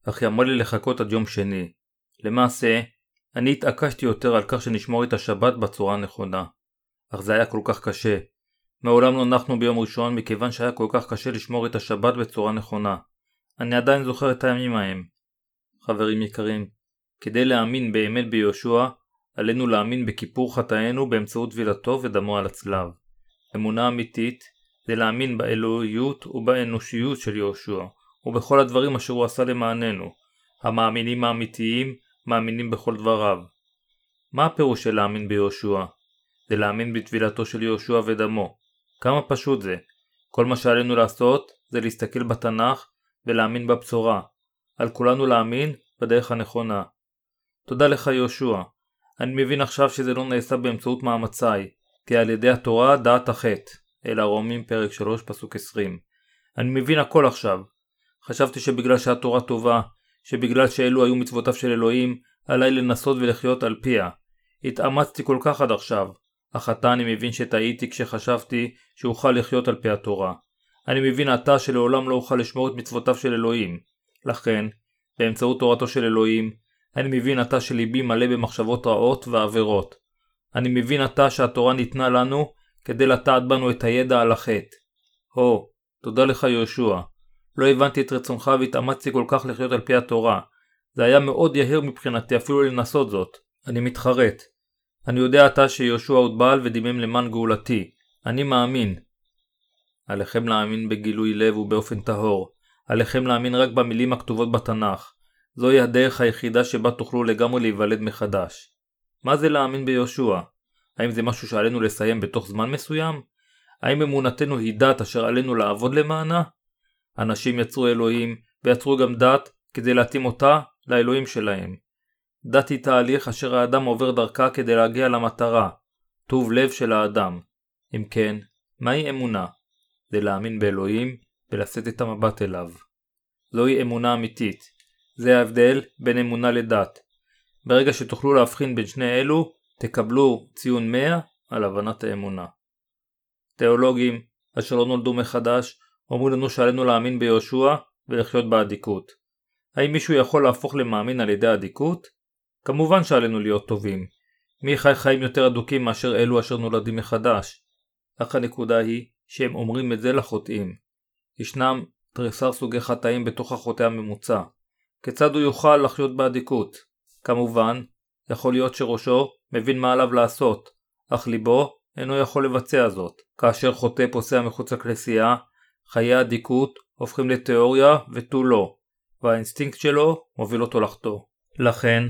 אך היא אמרה לי לחכות עד יום שני. למעשה, אני התעקשתי יותר על כך שנשמור את השבת בצורה הנכונה. אך זה היה כל כך קשה. מעולם לא נחנו ביום ראשון מכיוון שהיה כל כך קשה לשמור את השבת בצורה נכונה. אני עדיין זוכר את הימים ההם. חברים יקרים, כדי להאמין באמת ביהושע, עלינו להאמין בכיפור חטאינו באמצעות טבילתו ודמו על הצלב. אמונה אמיתית זה להאמין באלוהיות ובאנושיות של יהושע, ובכל הדברים אשר הוא עשה למעננו. המאמינים האמיתיים מאמינים בכל דבריו. מה הפירוש של להאמין ביהושע? זה להאמין בטבילתו של יהושע ודמו. כמה פשוט זה. כל מה שעלינו לעשות זה להסתכל בתנ"ך ולהאמין בבשורה. על כולנו להאמין בדרך הנכונה. תודה לך יהושע. אני מבין עכשיו שזה לא נעשה באמצעות מאמציי, כי על ידי התורה דעת החטא. אל הרומים פרק 3 פסוק 20. אני מבין הכל עכשיו. חשבתי שבגלל שהתורה טובה, שבגלל שאלו היו מצוותיו של אלוהים, עליי לנסות ולחיות על פיה. התאמצתי כל כך עד עכשיו, אך עתה אני מבין שטעיתי כשחשבתי שאוכל לחיות על פי התורה. אני מבין עתה שלעולם לא אוכל לשמור את מצוותיו של אלוהים. לכן, באמצעות תורתו של אלוהים, אני מבין עתה שליבי מלא במחשבות רעות ועבירות. אני מבין עתה שהתורה ניתנה לנו כדי לטעת בנו את הידע על החטא. הו, תודה לך יהושע. לא הבנתי את רצונך והתאמצתי כל כך לחיות על פי התורה. זה היה מאוד יהיר מבחינתי אפילו לנסות זאת. אני מתחרט. אני יודע עתה שיהושע עוד בעל ודימם למען גאולתי. אני מאמין. עליכם להאמין בגילוי לב ובאופן טהור. עליכם להאמין רק במילים הכתובות בתנ"ך. זוהי הדרך היחידה שבה תוכלו לגמרי להיוולד מחדש. מה זה להאמין ביהושע? האם זה משהו שעלינו לסיים בתוך זמן מסוים? האם אמונתנו היא דת אשר עלינו לעבוד למענה? אנשים יצרו אלוהים, ויצרו גם דת כדי להתאים אותה לאלוהים שלהם. דת היא תהליך אשר האדם עובר דרכה כדי להגיע למטרה, טוב לב של האדם. אם כן, מהי אמונה? זה להאמין באלוהים ולשאת את המבט אליו. זוהי אמונה אמיתית. זה ההבדל בין אמונה לדת. ברגע שתוכלו להבחין בין שני אלו, תקבלו ציון 100 על הבנת האמונה. תיאולוגים, אשר לא נולדו מחדש, אומרים לנו שעלינו להאמין ביהושע ולחיות באדיקות. האם מישהו יכול להפוך למאמין על ידי אדיקות? כמובן שעלינו להיות טובים. מי חי חיים יותר אדוקים מאשר אלו אשר נולדים מחדש? אך הנקודה היא שהם אומרים את זה לחוטאים. ישנם תריסר סוגי חטאים בתוך החוטא הממוצע. כיצד הוא יוכל לחיות באדיקות? כמובן, יכול להיות שראשו מבין מה עליו לעשות, אך ליבו אינו יכול לבצע זאת. כאשר חוטא פוסע מחוץ לכנסייה, חיי האדיקות הופכים לתיאוריה ותו לא, והאינסטינקט שלו מוביל אותו לחטוא. לכן,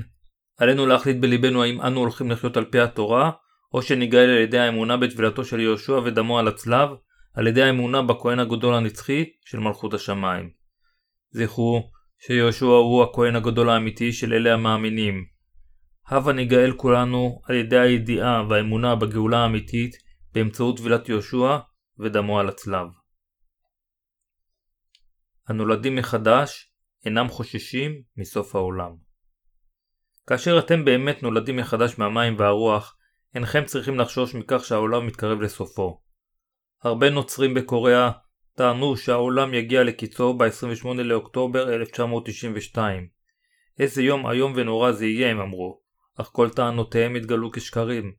עלינו להחליט בליבנו האם אנו הולכים לחיות על פי התורה, או שניגאל על ידי האמונה בטבילתו של יהושע ודמו על הצלב, על ידי האמונה בכהן הגדול הנצחי של מלכות השמיים. זכרו שיהושע הוא הכהן הגדול האמיתי של אלה המאמינים. הבה ניגאל כולנו על ידי הידיעה והאמונה בגאולה האמיתית באמצעות טבילת יהושע ודמו על הצלב. הנולדים מחדש אינם חוששים מסוף העולם. כאשר אתם באמת נולדים מחדש מהמים והרוח, אינכם צריכים לחשוש מכך שהעולם מתקרב לסופו. הרבה נוצרים בקוריאה טענו שהעולם יגיע לקיצו ב-28 לאוקטובר 1992. איזה יום איום ונורא זה יהיה, הם אמרו, אך כל טענותיהם התגלו כשקרים.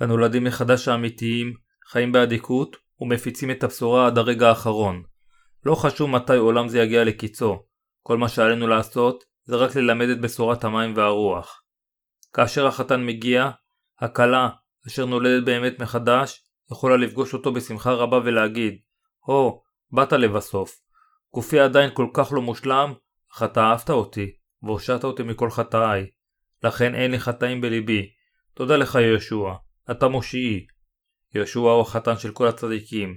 הנולדים מחדש האמיתיים חיים באדיקות ומפיצים את הבשורה עד הרגע האחרון. לא חשוב מתי עולם זה יגיע לקיצו, כל מה שעלינו לעשות זה רק ללמד את בשורת המים והרוח. כאשר החתן מגיע, הכלה, אשר נולדת באמת מחדש, יכולה לפגוש אותו בשמחה רבה ולהגיד, הו, oh, באת לבסוף. גופי עדיין כל כך לא מושלם, אך אתה אהבת אותי, והושעת אותי מכל חטאיי. לכן אין לי חטאים בליבי. תודה לך יהושע, אתה מושיעי. יהושע הוא החתן של כל הצדיקים.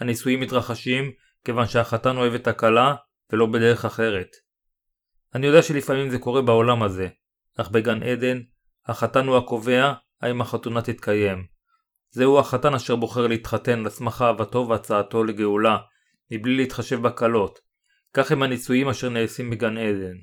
הנישואים מתרחשים כיוון שהחתן אוהב את הכלה ולא בדרך אחרת. אני יודע שלפעמים זה קורה בעולם הזה, אך בגן עדן, החתן הוא הקובע האם החתונה תתקיים. זהו החתן אשר בוחר להתחתן על סמך אהבתו והצעתו לגאולה, מבלי להתחשב בקלות. כך הם הנישואים אשר נעשים בגן עדן.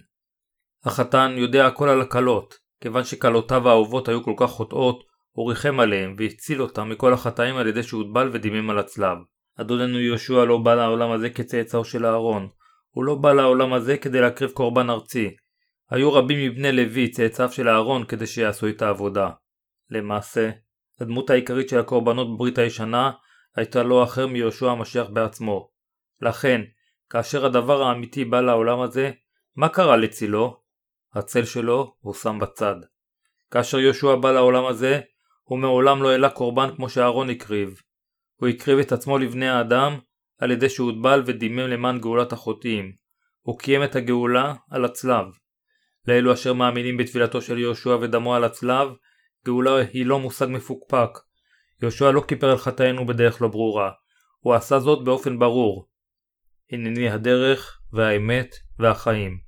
החתן יודע הכל על הקלות, כיוון שקלותיו האהובות היו כל כך חוטאות, הוא ריחם עליהם והציל אותם מכל החטאים על ידי שהוטבל ודימם על הצלב. אדוננו יהושע לא בא לעולם הזה כצאצאו של אהרון, הוא לא בא לעולם הזה כדי להקריב קורבן ארצי. היו רבים מבני לוי צאצאיו של אהרון כדי שיעשו את העבודה. למעשה, הדמות העיקרית של הקורבנות בברית הישנה הייתה לא אחר מיהושע המשיח בעצמו. לכן, כאשר הדבר האמיתי בא לעולם הזה, מה קרה לצילו? הצל שלו הושם בצד. כאשר יהושע בא לעולם הזה, הוא מעולם לא העלה קורבן כמו שאהרון הקריב. הוא הקריב את עצמו לבני האדם על ידי שהוטבל ודימם למען גאולת החוטאים. הוא קיים את הגאולה על הצלב. לאלו אשר מאמינים בתפילתו של יהושע ודמו על הצלב, גאולה היא לא מושג מפוקפק. יהושע לא כיפר על חטאינו בדרך לא ברורה, הוא עשה זאת באופן ברור. הנני הדרך והאמת והחיים.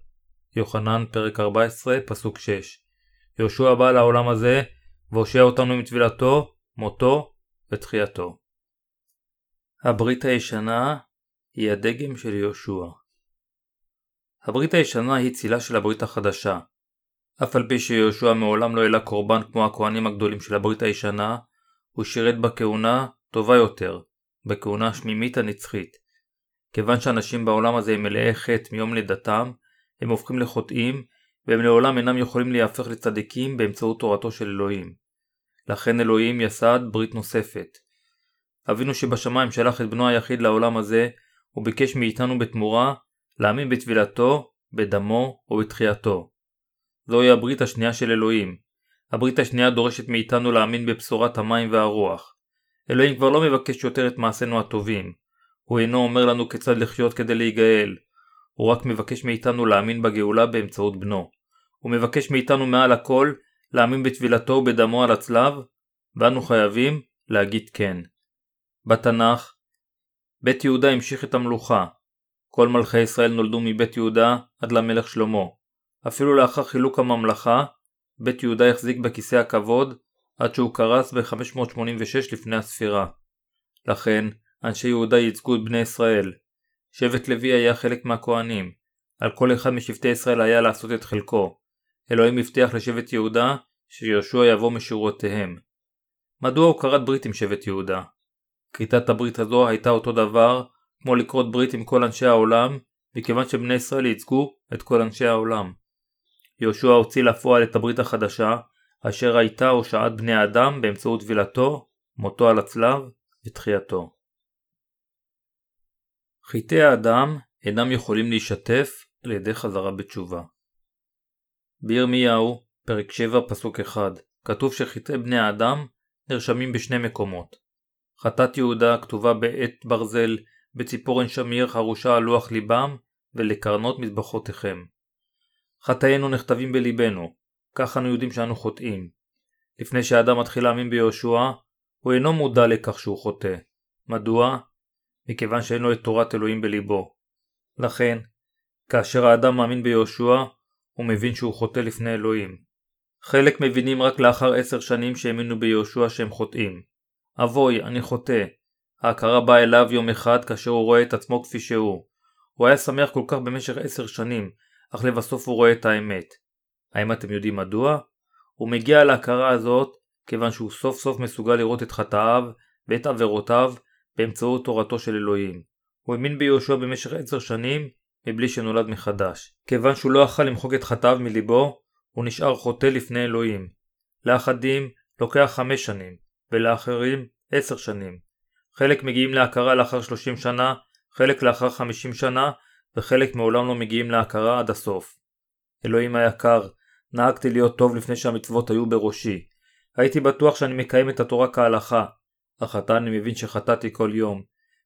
יוחנן פרק 14 פסוק 6 יהושע בא לעולם הזה והושע אותנו מטבילתו, מותו ותחייתו. הברית הישנה היא הדגם של יהושע. הברית הישנה היא צילה של הברית החדשה. אף על פי שיהושע מעולם לא העלה קורבן כמו הכהנים הגדולים של הברית הישנה, הוא שירת בכהונה טובה יותר, בכהונה השמימית הנצחית. כיוון שאנשים בעולם הזה הם מלאי חטא מיום לידתם, הם הופכים לחוטאים, והם לעולם אינם יכולים להיהפך לצדיקים באמצעות תורתו של אלוהים. לכן אלוהים יסד ברית נוספת. אבינו שבשמיים שלח את בנו היחיד לעולם הזה, וביקש מאיתנו בתמורה להאמין בטבילתו, בדמו ובתחייתו. זוהי הברית השנייה של אלוהים. הברית השנייה דורשת מאיתנו להאמין בבשורת המים והרוח. אלוהים כבר לא מבקש יותר את מעשינו הטובים. הוא אינו אומר לנו כיצד לחיות כדי להיגאל. הוא רק מבקש מאיתנו להאמין בגאולה באמצעות בנו. הוא מבקש מאיתנו מעל הכל להאמין בטבילתו ובדמו על הצלב, ואנו חייבים להגיד כן. בתנ"ך, בית יהודה המשיך את המלוכה. כל מלכי ישראל נולדו מבית יהודה עד למלך שלמה. אפילו לאחר חילוק הממלכה, בית יהודה החזיק בכיסא הכבוד עד שהוא קרס ב-586 לפני הספירה. לכן, אנשי יהודה ייצגו את בני ישראל. שבט לוי היה חלק מהכהנים. על כל אחד משבטי ישראל היה לעשות את חלקו. אלוהים הבטיח לשבט יהודה שיהושע יבוא משורותיהם. מדוע הוא כרת ברית עם שבט יהודה? כריתת הברית הזו הייתה אותו דבר כמו לכרות ברית עם כל אנשי העולם, מכיוון שבני ישראל ייצגו את כל אנשי העולם. יהושע הוציא לפועל את הברית החדשה, אשר הייתה הושעת בני האדם באמצעות טבילתו, מותו על הצלב ותחייתו. חטאי האדם אינם יכולים להישטף על ידי חזרה בתשובה. בירמיהו, פרק 7, פסוק 1, כתוב שחטאי בני האדם נרשמים בשני מקומות. חטאת יהודה כתובה בעט ברזל, בציפורן שמיר חרושה על לוח ליבם, ולקרנות מזבחותיכם. חטאינו נכתבים בליבנו, כך אנו יודעים שאנו חוטאים. לפני שהאדם מתחיל להאמין ביהושע, הוא אינו מודע לכך שהוא חוטא. מדוע? מכיוון שאין לו את תורת אלוהים בליבו. לכן, כאשר האדם מאמין ביהושע, הוא מבין שהוא חוטא לפני אלוהים. חלק מבינים רק לאחר עשר שנים שהאמינו ביהושע שהם חוטאים. אבוי, אני חוטא. ההכרה באה אליו יום אחד כאשר הוא רואה את עצמו כפי שהוא. הוא היה שמח כל כך במשך עשר שנים, אך לבסוף הוא רואה את האמת. האם אתם יודעים מדוע? הוא מגיע להכרה הזאת כיוון שהוא סוף סוף מסוגל לראות את חטאיו ואת עבירותיו באמצעות תורתו של אלוהים. הוא האמין ביהושע במשך עשר שנים מבלי שנולד מחדש. כיוון שהוא לא יכל למחוק את חטאיו מליבו, הוא נשאר חוטא לפני אלוהים. לאחדים לוקח חמש שנים, ולאחרים עשר שנים. חלק מגיעים להכרה לאחר שלושים שנה, חלק לאחר חמישים שנה, וחלק מעולם לא מגיעים להכרה עד הסוף. אלוהים היקר, נהגתי להיות טוב לפני שהמצוות היו בראשי. הייתי בטוח שאני מקיים את התורה כהלכה, אך עתה אני מבין שחטאתי כל יום.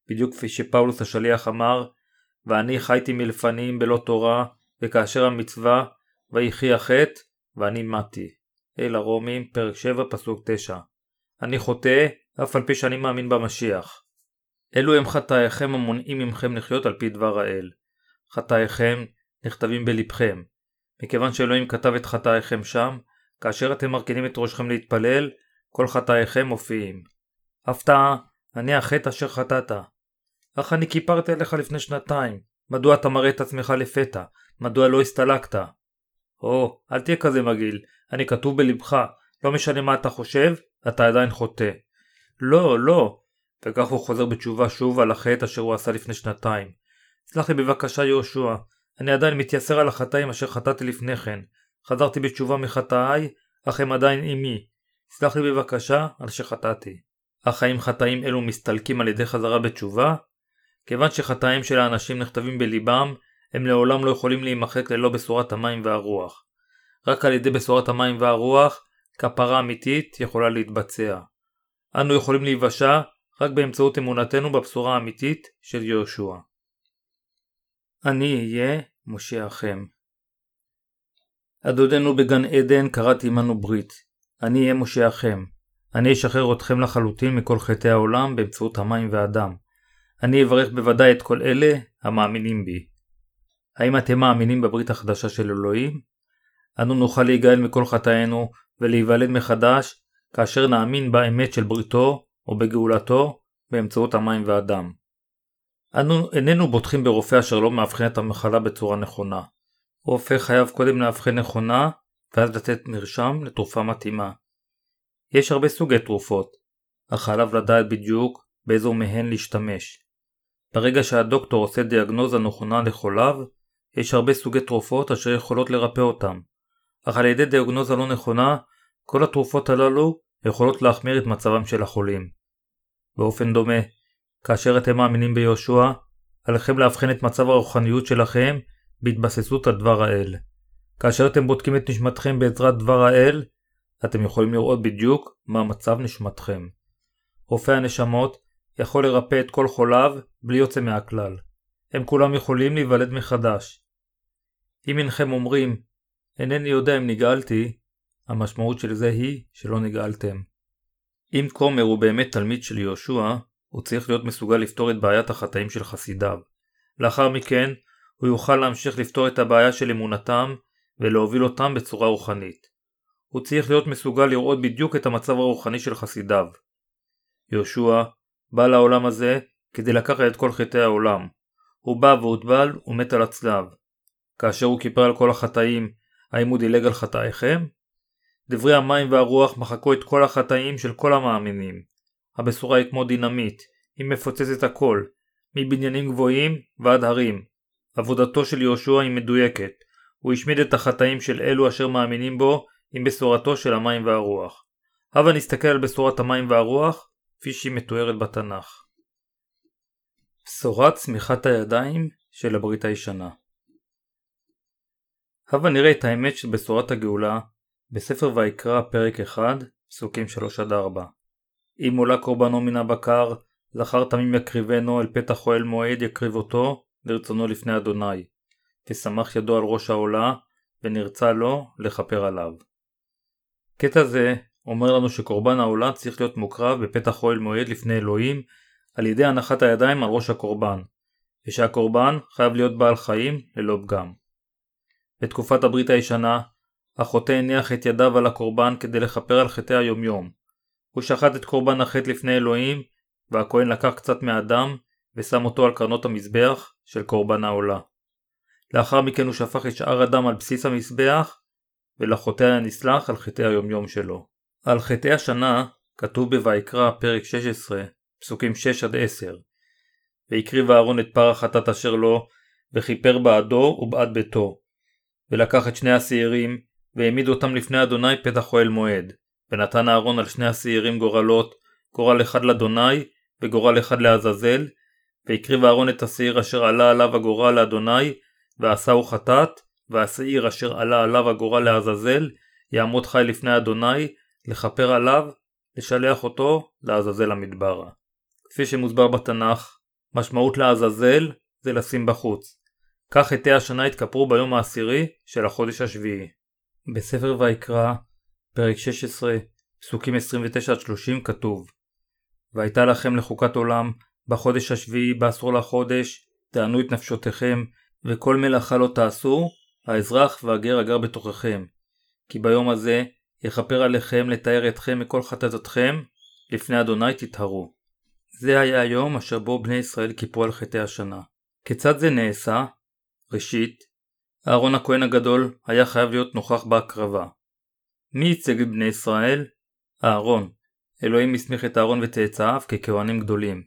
בדיוק כפי שפאולוס השליח אמר, ואני חייתי מלפנים בלא תורה, וכאשר המצווה, ויחי החטא, ואני מתי. אל הרומים, פרק 7, פסוק 9. אני חוטא, אף על פי שאני מאמין במשיח. אלו הם חטאיכם המונעים ממכם לחיות על פי דבר האל. חטאיכם נכתבים בלבכם. מכיוון שאלוהים כתב את חטאיכם שם, כאשר אתם מרכינים את ראשכם להתפלל, כל חטאיכם מופיעים. הפתעה, אני החטא אשר חטאת. אך אני כיפרתי עליך לפני שנתיים. מדוע אתה מראה את עצמך לפתע? מדוע לא הסתלקת? או, אל תהיה כזה מגעיל, אני כתוב בלבך, לא משנה מה אתה חושב, אתה עדיין חוטא. לא, לא. וכך הוא חוזר בתשובה שוב על החטא אשר הוא עשה לפני שנתיים. סלח לי בבקשה יהושע, אני עדיין מתייסר על החטאים אשר חטאתי לפני כן. חזרתי בתשובה מחטאיי, אך הם עדיין עימי. סלח לי בבקשה על שחטאתי. אך האם חטאים אלו מסתלקים על ידי חזרה בתשובה? כיוון שחטאים של האנשים נכתבים בליבם, הם לעולם לא יכולים להימחק ללא בשורת המים והרוח. רק על ידי בשורת המים והרוח, כפרה אמיתית יכולה להתבצע. אנו יכולים להיוושע רק באמצעות אמונתנו בבשורה האמיתית של יהושע. אני אהיה מושיעכם. אדוננו בגן עדן קראתי עמנו ברית. אני אהיה מושיעכם. אני אשחרר אתכם לחלוטין מכל חטאי העולם באמצעות המים והדם. אני אברך בוודאי את כל אלה המאמינים בי. האם אתם מאמינים בברית החדשה של אלוהים? אנו נוכל להיגאל מכל חטאינו ולהיוולד מחדש כאשר נאמין באמת של בריתו או בגאולתו באמצעות המים והדם. אנו איננו בוטחים ברופא אשר לא מאבחן את המחלה בצורה נכונה. רופא חייב קודם לאבחן נכונה ואז לתת מרשם לתרופה מתאימה. יש הרבה סוגי תרופות, אך עליו לדעת בדיוק באיזו מהן להשתמש. ברגע שהדוקטור עושה דיאגנוזה נכונה לחוליו, יש הרבה סוגי תרופות אשר יכולות לרפא אותם. אך על ידי דיאגנוזה לא נכונה, כל התרופות הללו יכולות להחמיר את מצבם של החולים. באופן דומה, כאשר אתם מאמינים ביהושע, עליכם לאבחן את מצב הרוחניות שלכם בהתבססות על דבר האל. כאשר אתם בודקים את נשמתכם בעזרת דבר האל, אתם יכולים לראות בדיוק מה מצב נשמתכם. רופא הנשמות יכול לרפא את כל חוליו בלי יוצא מהכלל. הם כולם יכולים להיוולד מחדש. אם אינכם אומרים, אינני יודע אם נגאלתי, המשמעות של זה היא שלא נגאלתם. אם כומר הוא באמת תלמיד של יהושע, הוא צריך להיות מסוגל לפתור את בעיית החטאים של חסידיו. לאחר מכן, הוא יוכל להמשיך לפתור את הבעיה של אמונתם ולהוביל אותם בצורה רוחנית. הוא צריך להיות מסוגל לראות בדיוק את המצב הרוחני של חסידיו. יהושע בא לעולם הזה כדי לקחת את כל חטאי העולם. הוא בא והוטבל ומת על הצלב. כאשר הוא כיפר על כל החטאים, האם הוא דילג על חטאיכם? דברי המים והרוח מחקו את כל החטאים של כל המאמינים. הבשורה היא כמו דינמיט, היא מפוצצת הכל, מבניינים גבוהים ועד הרים. עבודתו של יהושע היא מדויקת, הוא השמיד את החטאים של אלו אשר מאמינים בו עם בשורתו של המים והרוח. הבה נסתכל על בשורת המים והרוח כפי שהיא מתוארת בתנ"ך. בשורת צמיחת הידיים של הברית הישנה הבה נראה את האמת של בשורת הגאולה בספר ויקרא פרק 1 פסוקים 3-4 אם עולה קורבנו מן הבקר זכר תמים יקריבנו אל פתח אוהל מועד יקריב אותו לרצונו לפני אדוני ושמח ידו על ראש העולה ונרצה לו לכפר עליו. קטע זה אומר לנו שקורבן העולה צריך להיות מוקרב בפתח אוהל מועד לפני אלוהים על ידי הנחת הידיים על ראש הקורבן, ושהקורבן חייב להיות בעל חיים ללא פגם. בתקופת הברית הישנה, החוטא הניח את ידיו על הקורבן כדי לכפר על חטאי היומיום. הוא שחט את קורבן החטא לפני אלוהים, והכהן לקח קצת מהדם ושם אותו על קרנות המזבח של קורבן העולה. לאחר מכן הוא שפך את שאר הדם על בסיס המזבח, ולחוטא היה נסלח על חטאי היומיום שלו. על חטאי השנה כתוב בויקרא פרק 16 פסוקים 6-10 והקריב אהרון את פר החטאת אשר לו וכיפר בעדו ובעד ביתו ולקח את שני השעירים והעמיד אותם לפני אדוני פתח אוהל מועד ונתן אהרון על שני השעירים גורלות גורל אחד לאדוני וגורל אחד לעזאזל והקריב אהרון את השעיר אשר עלה עליו הגורל לאדוני ועשהו חטאת והשעיר אשר עלה עליו הגורל לעזאזל יעמוד חי לפני אדוני לכפר עליו, לשלח אותו לעזאזל המדבר. כפי שמוסבר בתנ"ך, משמעות לעזאזל זה לשים בחוץ. כך חטאי השנה התכפרו ביום העשירי של החודש השביעי. בספר ויקרא, פרק 16, פסוקים 29-30 כתוב והייתה לכם לחוקת עולם, בחודש השביעי בעשור לחודש, תענו את נפשותיכם, וכל מלאכה לא תעשו, האזרח והגר הגר בתוככם. כי ביום הזה יכפר עליכם לתאר אתכם מכל חטאתכם, לפני אדוני תטהרו. זה היה היום אשר בו בני ישראל כיפרו על חטאי השנה. כיצד זה נעשה? ראשית, אהרון הכהן הגדול היה חייב להיות נוכח בהקרבה. מי ייצג את בני ישראל? אהרון. אלוהים הסמיך את אהרון וצאצאיו ככהנים גדולים.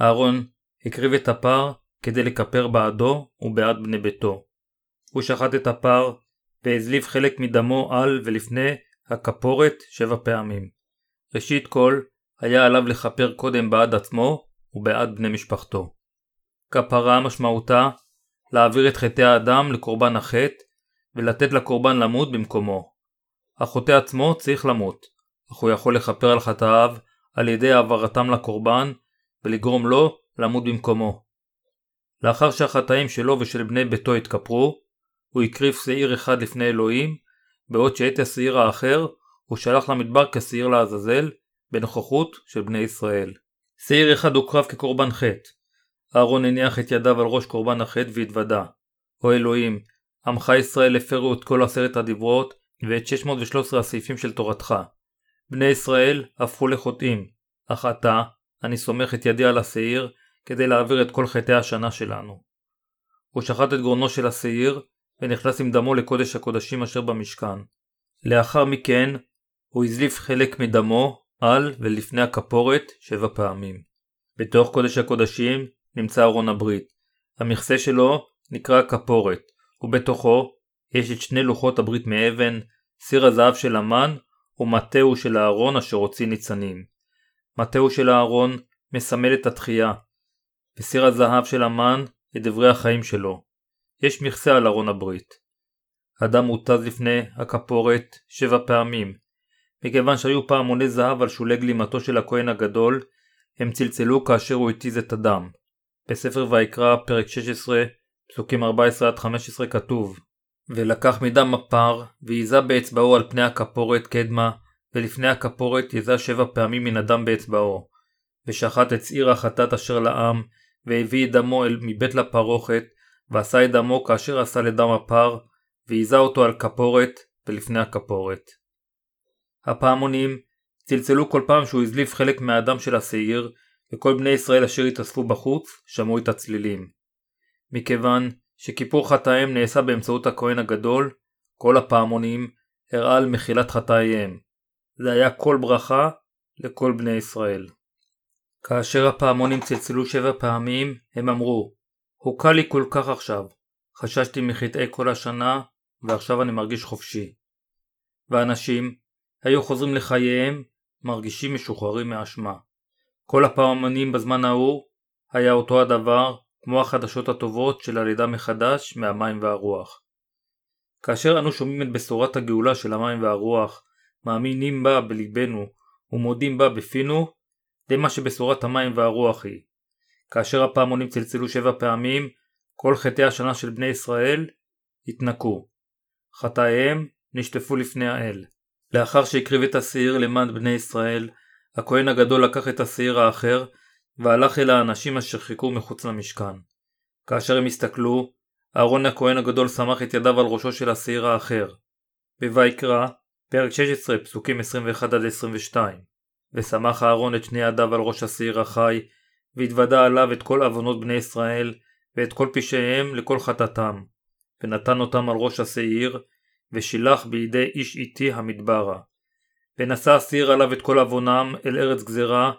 אהרון הקריב את הפר כדי לכפר בעדו ובעד בני ביתו. הוא שחט את הפר והזליף חלק מדמו על ולפני הכפורת שבע פעמים. ראשית כל, היה עליו לכפר קודם בעד עצמו ובעד בני משפחתו. כפרה משמעותה להעביר את חטאי האדם לקורבן החטא ולתת לקורבן למות במקומו. החוטא עצמו צריך למות, אך הוא יכול לכפר על חטאיו על ידי העברתם לקורבן ולגרום לו למות במקומו. לאחר שהחטאים שלו ושל בני ביתו התכפרו, הוא הקריב שעיר אחד לפני אלוהים, בעוד שאת השעיר האחר הוא שלח למדבר כשעיר לעזאזל, בנוכחות של בני ישראל. שעיר אחד הוקרב כקורבן חטא. אהרון הניח את ידיו על ראש קורבן החטא והתוודה. או אלוהים, עמך ישראל הפרו את כל עשרת הדיברות ואת 613 הסעיפים של תורתך. בני ישראל הפכו לחוטאים, אך עתה אני סומך את ידי על השעיר כדי להעביר את כל חטאי השנה שלנו. הוא שחט את גרונו של השעיר ונכנס עם דמו לקודש הקודשים אשר במשכן. לאחר מכן הוא הזליף חלק מדמו על ולפני הכפורת שבע פעמים. בתוך קודש הקודשים נמצא ארון הברית. המכסה שלו נקרא הכפורת, ובתוכו יש את שני לוחות הברית מאבן, סיר הזהב של המן או מטהו של אהרון אשר הוציא ניצנים. מטהו של אהרון מסמל את התחייה, וסיר הזהב של המן את דברי החיים שלו. יש מכסה על ארון הברית. אדם מותז לפני הכפורת שבע פעמים. מכיוון שהיו פעמוני זהב על שולי גלימתו של הכהן הגדול, הם צלצלו כאשר הוא התיז את הדם. בספר ויקרא, פרק 16, פסוקים 14-15 כתוב ולקח מדם הפר, והיזה באצבעו על פני הכפורת קדמה, ולפני הכפורת יזה שבע פעמים מן הדם באצבעו. ושחט את שעיר החטאת אשר לעם, והביא את דמו אל מבית לפרוכת, ועשה את דמו כאשר עשה לדם הפר, והיזה אותו על כפורת, ולפני הכפורת. הפעמונים צלצלו כל פעם שהוא הזליף חלק מהדם של השעיר, וכל בני ישראל אשר התאספו בחוץ שמעו את הצלילים. מכיוון שכיפור חטאיהם נעשה באמצעות הכהן הגדול, כל הפעמונים הראה על מחילת חטאיהם. זה היה כל ברכה לכל בני ישראל. כאשר הפעמונים צלצלו שבע פעמים, הם אמרו, הוקל לי כל כך עכשיו, חששתי מחטאי כל השנה, ועכשיו אני מרגיש חופשי. ואנשים היו חוזרים לחייהם, מרגישים משוחררים מאשמה. כל הפעמונים בזמן ההוא היה אותו הדבר, כמו החדשות הטובות של הלידה מחדש מהמים והרוח. כאשר אנו שומעים את בשורת הגאולה של המים והרוח, מאמינים בה בליבנו ומודים בה בפינו, זה מה שבשורת המים והרוח היא. כאשר הפעמונים צלצלו שבע פעמים, כל חטאי השנה של בני ישראל התנקו. חטאיהם נשטפו לפני האל. לאחר שהקריב את השעיר למען בני ישראל, הכהן הגדול לקח את השעיר האחר והלך אל האנשים אשר חיכו מחוץ למשכן. כאשר הם הסתכלו, אהרון הכהן הגדול סמך את ידיו על ראשו של השעיר האחר. בויקרא, פרק 16, פסוקים 21-22. וסמך אהרון את שני ידיו על ראש השעיר החי, והתוודה עליו את כל עוונות בני ישראל, ואת כל פשעיהם לכל חטאתם, ונתן אותם על ראש השעיר, ושילח בידי איש איתי המדברה. ונשא השעיר עליו את כל עוונם אל ארץ גזרה,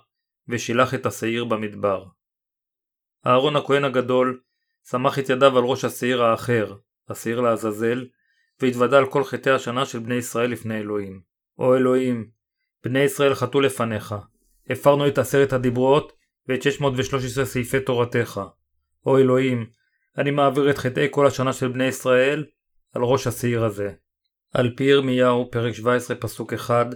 ושילח את השעיר במדבר. אהרון הכהן הגדול סמך את ידיו על ראש השעיר האחר, השעיר לעזאזל, והתוודה על כל חטאי השנה של בני ישראל לפני אלוהים. או אלוהים, בני ישראל חטאו לפניך, הפרנו את עשרת הדיברות ואת 613 סעיפי תורתך. או אלוהים, אני מעביר את חטאי כל השנה של בני ישראל על ראש השעיר הזה. על פי ירמיהו, פרק 17, פסוק 1,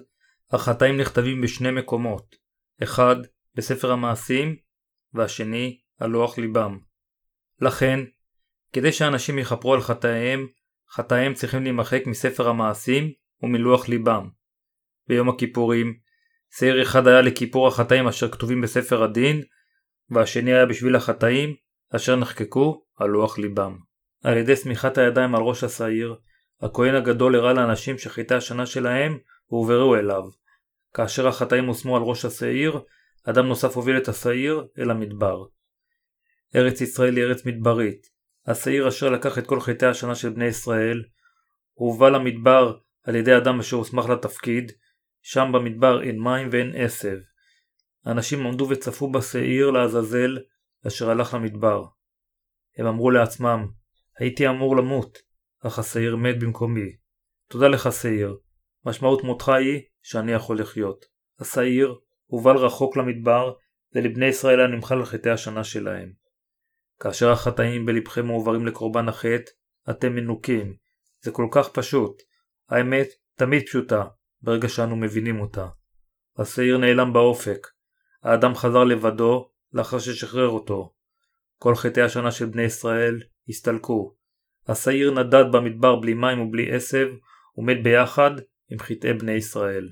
החטאים נכתבים בשני מקומות, אחד בספר המעשים, והשני על לוח ליבם. לכן, כדי שאנשים יכפרו על חטאיהם, חטאיהם צריכים להימחק מספר המעשים ומלוח ליבם. ביום הכיפורים, שעיר אחד היה לכיפור החטאים אשר כתובים בספר הדין, והשני היה בשביל החטאים אשר נחקקו על לוח ליבם. על ידי סמיכת הידיים על ראש השעיר, הכהן הגדול הראה לאנשים שחטאי השנה שלהם הועברו אליו. כאשר החטאים הושמו על ראש השעיר, אדם נוסף הוביל את השעיר אל המדבר. ארץ ישראל היא ארץ מדברית. השעיר אשר לקח את כל חטאי השנה של בני ישראל, הובא למדבר על ידי אדם אשר הוסמך לתפקיד, שם במדבר אין מים ואין עשב. האנשים עמדו וצפו בשעיר לעזאזל אשר הלך למדבר. הם אמרו לעצמם, הייתי אמור למות, אך השעיר מת במקומי. תודה לך שעיר, משמעות מותך היא שאני יכול לחיות. השעיר הובל רחוק למדבר, ולבני ישראל היה נמחל על חטאי השנה שלהם. כאשר החטאים בלבכם מועברים לקורבן החטא, אתם מנוקים. זה כל כך פשוט. האמת תמיד פשוטה, ברגע שאנו מבינים אותה. השעיר נעלם באופק. האדם חזר לבדו לאחר ששחרר אותו. כל חטאי השנה של בני ישראל הסתלקו. השעיר נדד במדבר בלי מים ובלי עשב, ומת ביחד עם חטאי בני ישראל.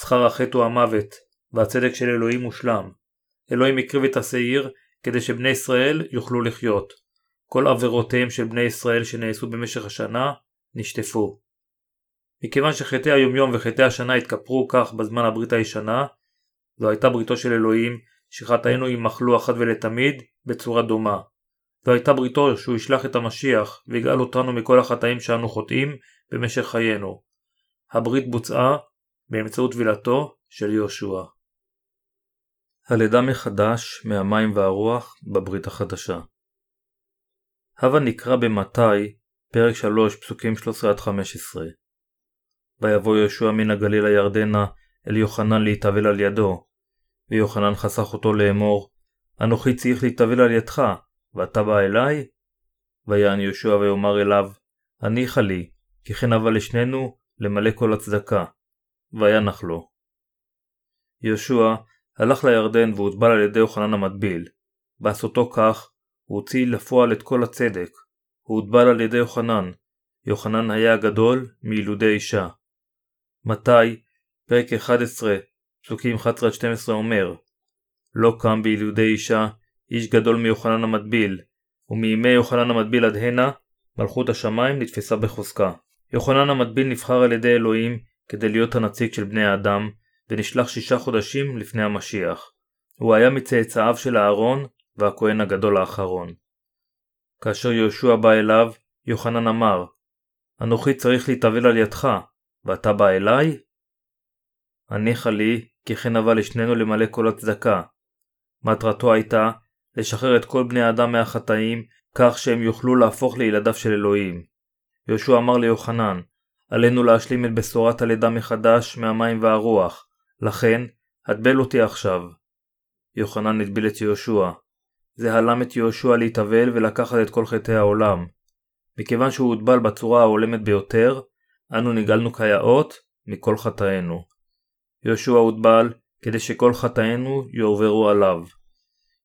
שכר החטא הוא המוות, והצדק של אלוהים מושלם. אלוהים הקריב את השעיר כדי שבני ישראל יוכלו לחיות. כל עבירותיהם של בני ישראל שנעשו במשך השנה נשטפו. מכיוון שחטאי היומיום וחטאי השנה התכפרו כך בזמן הברית הישנה, זו הייתה בריתו של אלוהים שחטאינו יימחלו אחת ולתמיד בצורה דומה. זו הייתה בריתו שהוא ישלח את המשיח ויגאל אותנו מכל החטאים שאנו חוטאים במשך חיינו. הברית בוצעה באמצעות טבילתו של יהושע. הלידה מחדש מהמים והרוח בברית החדשה. הווה נקרא במתי, פרק 3, פסוקים 13-15. ויבוא יהושע מן הגליל הירדנה אל יוחנן להתאבל על ידו. ויוחנן חסך אותו לאמור, אנוכי צריך להתאבל על ידך, ואתה בא אליי? ויען יהושע ויאמר אליו, הניחה לי, כי כן אבל לשנינו למלא כל הצדקה. וינח לו. יהושע הלך לירדן והוטבל על ידי יוחנן המטביל. בעשותו כך, הוא הוציא לפועל את כל הצדק. הוא הוטבל על ידי יוחנן. יוחנן היה הגדול מילודי אישה. מתי, פרק 11, פסוקים 11-12 אומר לא קם בילודי אישה איש גדול מיוחנן המטביל, ומימי יוחנן המטביל עד הנה, מלכות השמיים נתפסה בחוזקה. יוחנן המטביל נבחר על ידי אלוהים כדי להיות הנציג של בני האדם, ונשלח שישה חודשים לפני המשיח. הוא היה מצאצאיו של אהרון והכהן הגדול האחרון. כאשר יהושע בא אליו, יוחנן אמר, אנוכי צריך להתאבל על ידך, ואתה בא אליי? הניחה לי, כי כן אבל לשנינו למלא כל הצדקה. מטרתו הייתה לשחרר את כל בני האדם מהחטאים, כך שהם יוכלו להפוך לילדיו של אלוהים. יהושע אמר ליוחנן, עלינו להשלים את בשורת הלידה מחדש מהמים והרוח, לכן, הטבל אותי עכשיו. יוחנן הטביל את יהושע. זה הלם את יהושע להתאבל ולקחת את כל חטאי העולם. מכיוון שהוא הוטבל בצורה ההולמת ביותר, אנו נגאלנו כיאות מכל חטאינו. יהושע הוטבל כדי שכל חטאינו יועברו עליו.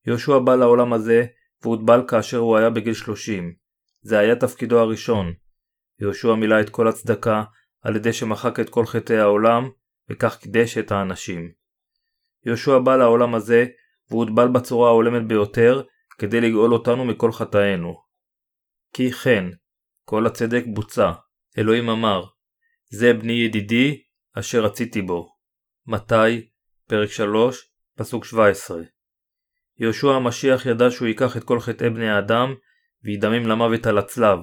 יהושע בא לעולם הזה והוטבל כאשר הוא היה בגיל 30. זה היה תפקידו הראשון. יהושע מילא את כל הצדקה על ידי שמחק את כל חטאי העולם וכך קידש את האנשים. יהושע בא לעולם הזה והוטבל בצורה ההולמת ביותר כדי לגאול אותנו מכל חטאינו. כי כן, כל הצדק בוצע. אלוהים אמר, זה בני ידידי אשר רציתי בו. מתי, פרק 3, פסוק 17. יהושע המשיח ידע שהוא ייקח את כל חטאי בני האדם וידמם למוות על הצלב,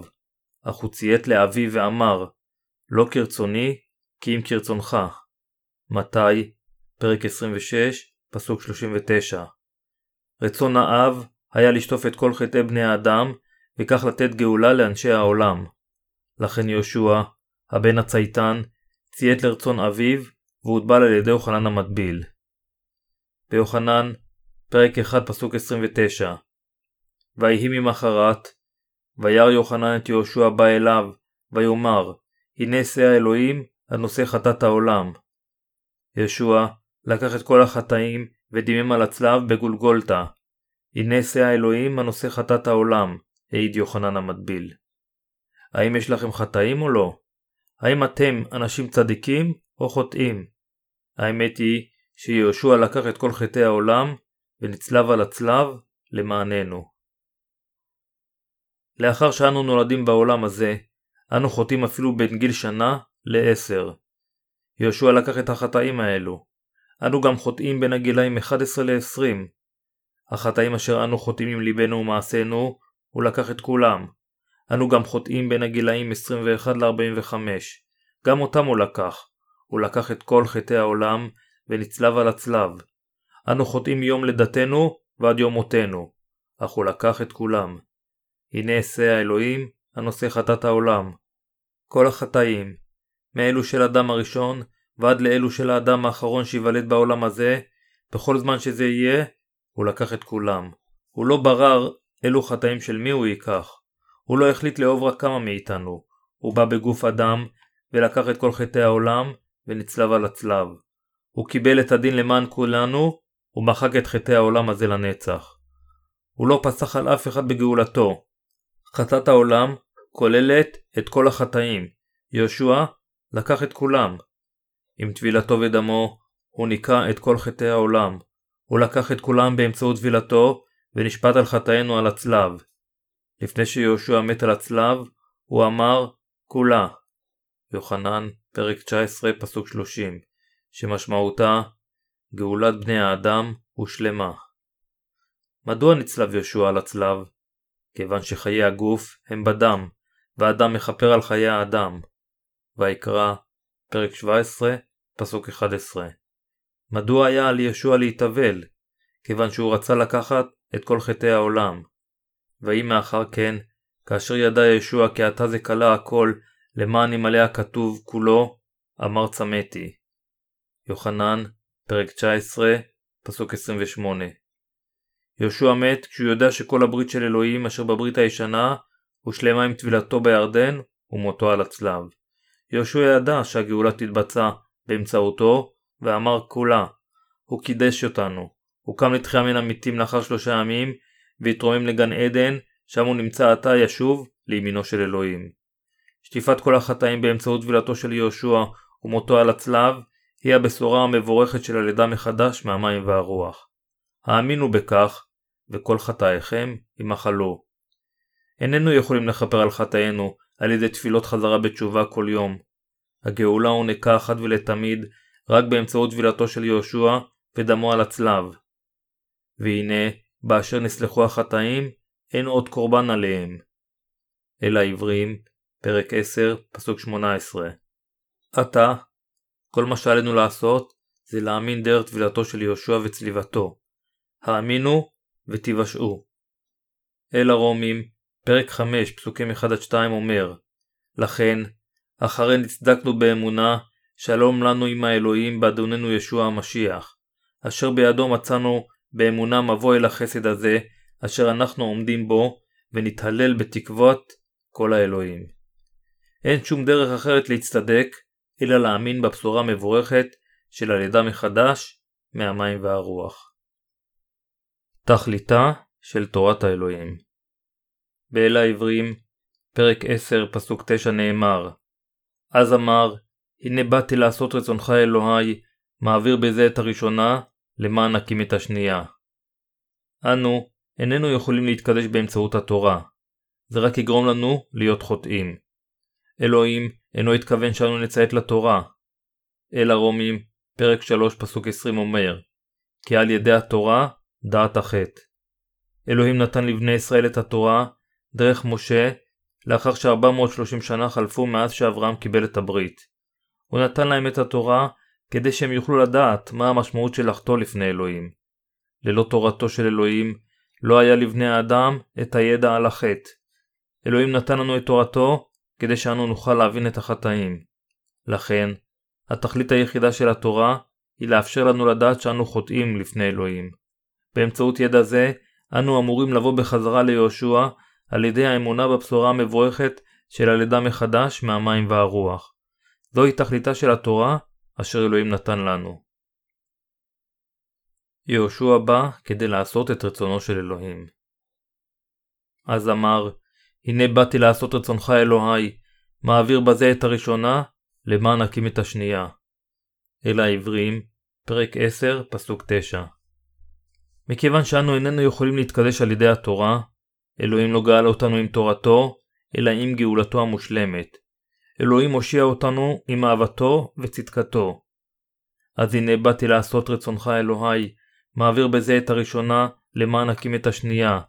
אך הוא ציית לאביו ואמר, לא כרצוני, כי אם כרצונך. מתי, פרק 26, פסוק 39. רצון האב היה לשטוף את כל חטאי בני האדם, וכך לתת גאולה לאנשי העולם. לכן יהושע, הבן הצייתן, ציית לרצון אביו, והוטבל על ידי יוחנן המטביל. ביוחנן, פרק 1 פסוק 29 ויהי ממחרת, וירא יוחנן את יהושע בא אליו, ויאמר, הנה שא האלוהים הנושא חטאת העולם. ישוע לקח את כל החטאים ודימם על הצלב בגולגולתה. הנה שא האלוהים הנושא חטאת העולם, העיד יוחנן המטביל. האם יש לכם חטאים או לא? האם אתם אנשים צדיקים או חוטאים? האמת היא שיהושע לקח את כל חטאי העולם ונצלב על הצלב למעננו. לאחר שאנו נולדים בעולם הזה, אנו חוטאים אפילו בין גיל שנה לעשר. יהושע לקח את החטאים האלו. אנו גם חוטאים בין הגילאים 11 ל-20. החטאים אשר אנו חוטאים עם ליבנו ומעשינו, הוא לקח את כולם. אנו גם חוטאים בין הגילאים 21 ל-45. גם אותם הוא לקח. הוא לקח את כל חטאי העולם ונצלב על הצלב. אנו חוטאים מיום לידתנו ועד יום מותנו, אך הוא לקח את כולם. הנה אשא האלוהים הנושא חטאת העולם. כל החטאים, מאלו של אדם הראשון ועד לאלו של האדם האחרון שיוולד בעולם הזה, בכל זמן שזה יהיה, הוא לקח את כולם. הוא לא ברר אילו חטאים של מי הוא ייקח. הוא לא החליט לאהוב רק כמה מאיתנו. הוא בא בגוף אדם, ולקח את כל חטאי העולם, ונצלב על הצלב. הוא קיבל את הדין למען כולנו, ומחק את חטאי העולם הזה לנצח. הוא לא פסח על אף אחד בגאולתו. חטאת העולם כוללת את כל החטאים. יהושע לקח את כולם. עם טבילתו ודמו, הוא ניקה את כל חטאי העולם. הוא לקח את כולם באמצעות טבילתו, ונשפט על חטאינו על הצלב. לפני שיהושע מת על הצלב, הוא אמר, כולה. יוחנן, פרק 19, פסוק 30, שמשמעותה גאולת בני האדם הושלמה. מדוע נצלב יהושע על הצלב? כיוון שחיי הגוף הם בדם, והאדם מכפר על חיי האדם. ויקרא, פרק 17, פסוק 11. מדוע היה על ישוע להתאבל? כיוון שהוא רצה לקחת את כל חטאי העולם. ויהי מאחר כן, כאשר ידע ישוע כי עתה זה כלה הכל, למען ימלא הכתוב כולו, אמר צמאתי. יוחנן, פרק 19, פסוק 28 יהושע מת כשהוא יודע שכל הברית של אלוהים אשר בברית הישנה הושלמה עם טבילתו בירדן ומותו על הצלב. יהושע ידע שהגאולה תתבצע באמצעותו ואמר כולה הוא קידש אותנו. הוא קם לתחייה מן המתים לאחר שלושה ימים והתרומם לגן עדן שם הוא נמצא עתה ישוב לימינו של אלוהים. שטיפת כל החטאים באמצעות טבילתו של יהושע ומותו על הצלב היא הבשורה המבורכת של הלידה מחדש מהמים והרוח. האמינו בכך וכל חטאיכם ימחלו. איננו יכולים לכפר על חטאינו על ידי תפילות חזרה בתשובה כל יום. הגאולה הונקה אחת ולתמיד רק באמצעות טבילתו של יהושע ודמו על הצלב. והנה, באשר נסלחו החטאים, אין עוד קורבן עליהם. אל העברים, פרק 10, פסוק 18. עתה, כל מה שעלינו לעשות, זה להאמין דרך טבילתו של יהושע וצליבתו. האמינו ותיוושעו. אל הרומים, פרק 5, פסוקים 1-2 אומר לכן, אחרי נצדקנו באמונה, שלום לנו עם האלוהים באדוננו ישוע המשיח, אשר בידו מצאנו באמונה מבוא אל החסד הזה, אשר אנחנו עומדים בו, ונתהלל בתקוות כל האלוהים. אין שום דרך אחרת להצטדק, אלא להאמין בבשורה המבורכת של הלידה מחדש מהמים והרוח. תכליתה של תורת האלוהים באל העברים, פרק 10, פסוק 9 נאמר אז אמר, הנה באתי לעשות רצונך אלוהי, מעביר בזה את הראשונה, למען נקים את השנייה. אנו איננו יכולים להתקדש באמצעות התורה, זה רק יגרום לנו להיות חוטאים. אלוהים אינו התכוון שאנו נציית לתורה. אל הרומים, פרק 3 פסוק 20 אומר, כי על ידי התורה דעת החטא. אלוהים נתן לבני ישראל את התורה דרך משה לאחר ש-430 שנה חלפו מאז שאברהם קיבל את הברית. הוא נתן להם את התורה כדי שהם יוכלו לדעת מה המשמעות של לחטוא לפני אלוהים. ללא תורתו של אלוהים לא היה לבני האדם את הידע על החטא. אלוהים נתן לנו את תורתו כדי שאנו נוכל להבין את החטאים. לכן, התכלית היחידה של התורה היא לאפשר לנו לדעת שאנו חוטאים לפני אלוהים. באמצעות ידע זה, אנו אמורים לבוא בחזרה ליהושע על ידי האמונה בבשורה המבורכת של הלידה מחדש מהמים והרוח. זוהי תכליתה של התורה אשר אלוהים נתן לנו. יהושע בא כדי לעשות את רצונו של אלוהים. אז אמר, הנה באתי לעשות רצונך אלוהי, מעביר בזה את הראשונה, למען נקים את השנייה. אל העברים, פרק 10, פסוק 9. מכיוון שאנו איננו יכולים להתקדש על ידי התורה, אלוהים לא גאל אותנו עם תורתו, אלא עם גאולתו המושלמת. אלוהים הושיע אותנו עם אהבתו וצדקתו. אז הנה באתי לעשות רצונך אלוהי, מעביר בזה את הראשונה, למען נקים את השנייה,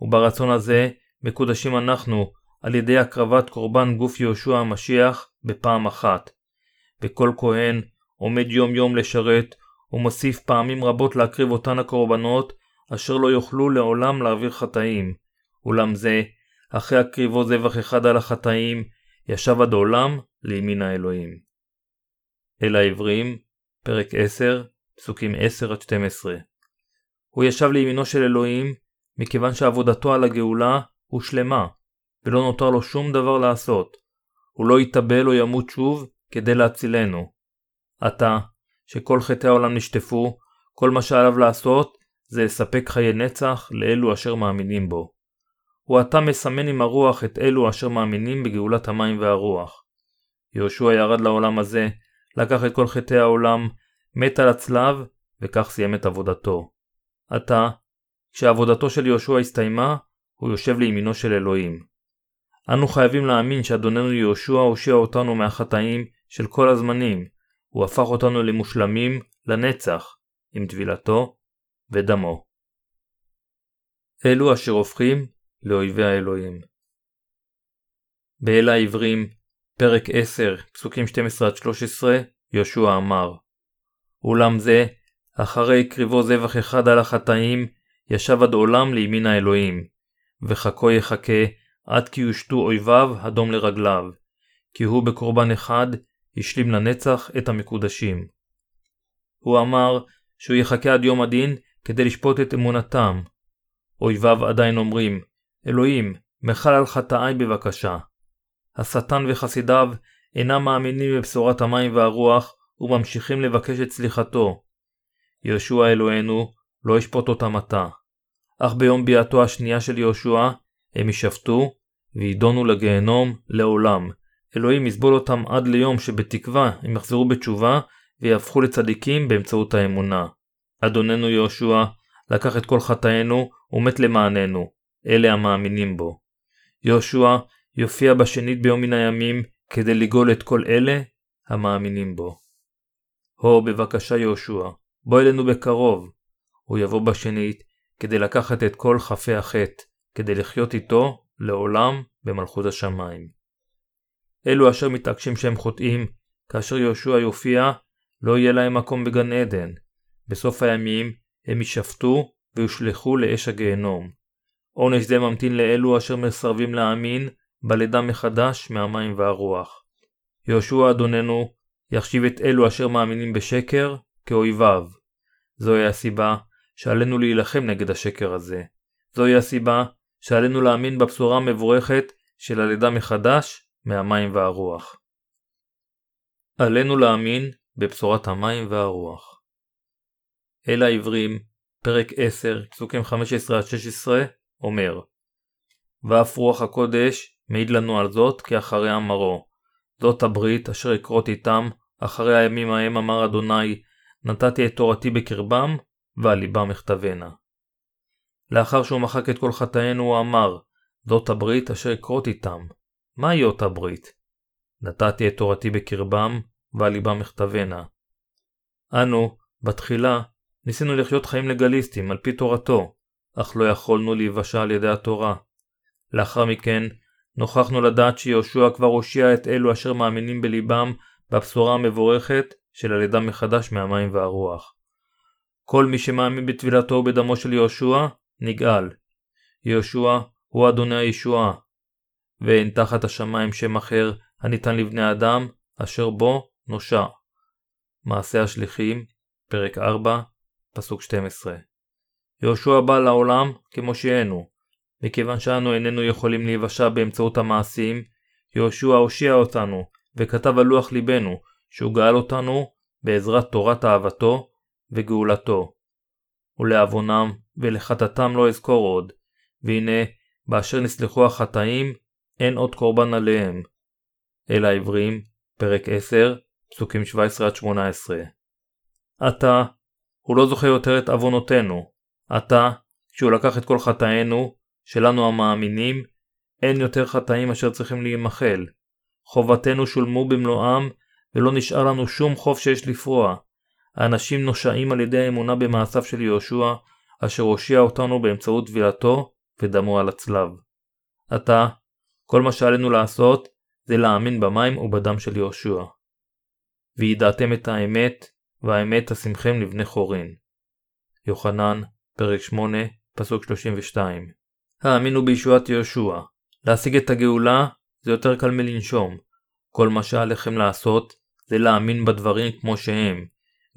וברצון הזה מקודשים אנחנו על ידי הקרבת קורבן גוף יהושע המשיח בפעם אחת. וכל כהן עומד יום יום לשרת, ומוסיף פעמים רבות להקריב אותן הקורבנות, אשר לא יוכלו לעולם להעביר חטאים. אולם זה, אחרי הקריבו זבח אחד על החטאים, ישב עד עולם לימין האלוהים. אל העברים, פרק 10, פסוקים 10-12 הוא ישב לימינו של אלוהים, מכיוון שעבודתו על הגאולה הושלמה, ולא נותר לו שום דבר לעשות. הוא לא יתאבל או ימות שוב כדי להצילנו. עתה, שכל חטאי העולם נשטפו, כל מה שעליו לעשות זה לספק חיי נצח לאלו אשר מאמינים בו. הוא עתה מסמן עם הרוח את אלו אשר מאמינים בגאולת המים והרוח. יהושע ירד לעולם הזה, לקח את כל חטאי העולם, מת על הצלב, וכך סיים את עבודתו. עתה, כשעבודתו של יהושע הסתיימה, הוא יושב לימינו של אלוהים. אנו חייבים להאמין שאדוננו יהושע הושיע אותנו מהחטאים של כל הזמנים, הוא הפך אותנו למושלמים לנצח, עם טבילתו ודמו. אלו אשר הופכים לאויבי האלוהים. באל העברים, פרק 10, פסוקים 12-13, יהושע אמר אולם זה, אחרי קריבו זבח אחד על החטאים, ישב עד עולם לימין האלוהים, וחכו יחכה עד כי יושתו אויביו הדום לרגליו, כי הוא בקורבן אחד השלים לנצח את המקודשים. הוא אמר שהוא יחכה עד יום הדין כדי לשפוט את אמונתם. אויביו עדיין אומרים, אלוהים, מחל על חטאי בבקשה. השטן וחסידיו אינם מאמינים בבשורת המים והרוח וממשיכים לבקש את סליחתו. יהושע אלוהינו לא ישפוט אותם עתה. אך ביום ביאתו השנייה של יהושע הם יישפטו וידונו לגיהנום לעולם. אלוהים יסבול אותם עד ליום שבתקווה הם יחזרו בתשובה ויהפכו לצדיקים באמצעות האמונה. אדוננו יהושע לקח את כל חטאינו ומת למעננו, אלה המאמינים בו. יהושע יופיע בשנית ביום מן הימים כדי לגאול את כל אלה המאמינים בו. הו בבקשה יהושע, בוא אלינו בקרוב. הוא יבוא בשנית כדי לקחת את כל חפי החטא, כדי לחיות איתו לעולם במלכות השמיים. אלו אשר מתעקשים שהם חוטאים, כאשר יהושע יופיע, לא יהיה להם מקום בגן עדן. בסוף הימים הם יישפטו ויושלכו לאש הגיהנום. עונש זה ממתין לאלו אשר מסרבים להאמין בלידה מחדש מהמים והרוח. יהושע אדוננו יחשיב את אלו אשר מאמינים בשקר כאויביו. זוהי הסיבה שעלינו להילחם נגד השקר הזה. זוהי הסיבה שעלינו להאמין בבשורה המבורכת של הלידה מחדש מהמים והרוח. עלינו להאמין בבשורת המים והרוח. אל העברים, פרק 10, פסוקים 15-16, אומר ואף רוח הקודש מעיד לנו על זאת כי אחרי אמרו. זאת הברית אשר אכרות איתם, אחרי הימים ההם אמר אדוני, נתתי את תורתי בקרבם, ועל ליבם אכתבנה. לאחר שהוא מחק את כל חטאינו הוא אמר, זאת הברית אשר אכרות איתם. מהי אותה ברית? נתתי את תורתי בקרבם, ועל ליבם אכתבנה. אנו, בתחילה, ניסינו לחיות חיים לגליסטיים על פי תורתו, אך לא יכולנו להיוושע על ידי התורה. לאחר מכן, נוכחנו לדעת שיהושע כבר הושיע את אלו אשר מאמינים בליבם בבשורה המבורכת של הלידה מחדש מהמים והרוח. כל מי שמאמין בטבילתו ובדמו של יהושע, נגאל. יהושע הוא אדוני הישועה. ואין תחת השמיים שם אחר הניתן לבני אדם, אשר בו נושע. מעשה השליחים, פרק 4, פסוק 12. יהושע בא לעולם כמושיענו, מכיוון שאנו איננו יכולים להיוושע באמצעות המעשים, יהושע הושיע אותנו, וכתב על לוח ליבנו, שהוא גאל אותנו בעזרת תורת אהבתו וגאולתו. ולעוונם ולחטאתם לא אזכור עוד, והנה, באשר נסלחו החטאים, אין עוד קורבן עליהם. אל העברים, פרק 10, פסוקים 17-18. עתה, הוא לא זוכר יותר את עוונותינו. עתה, כשהוא לקח את כל חטאינו, שלנו המאמינים, אין יותר חטאים אשר צריכים להימחל. חובתנו שולמו במלואם, ולא נשאר לנו שום חוב שיש לפרוע. האנשים נושעים על ידי האמונה במעשיו של יהושע, אשר הושיע אותנו באמצעות טבילתו ודמו על הצלב. עתה, כל מה שעלינו לעשות, זה להאמין במים ובדם של יהושע. וידעתם את האמת, והאמת תשימכם לבני חורין. יוחנן, פרק 8, פסוק 32 האמינו בישועת יהושע. להשיג את הגאולה זה יותר קל מלנשום. כל מה שעליכם לעשות זה להאמין בדברים כמו שהם.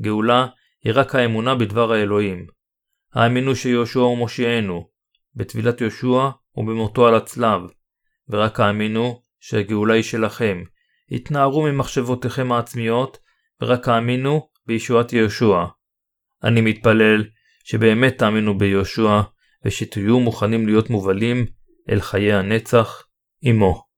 גאולה היא רק האמונה בדבר האלוהים. האמינו שיהושע הוא מושיענו, בטבילת יהושע ובמותו על הצלב, ורק האמינו שהגאולה היא שלכם. התנערו ממחשבותיכם העצמיות, ורק האמינו בישועת יהושע. אני מתפלל שבאמת תאמינו ביהושע, ושתהיו מוכנים להיות מובלים אל חיי הנצח עמו.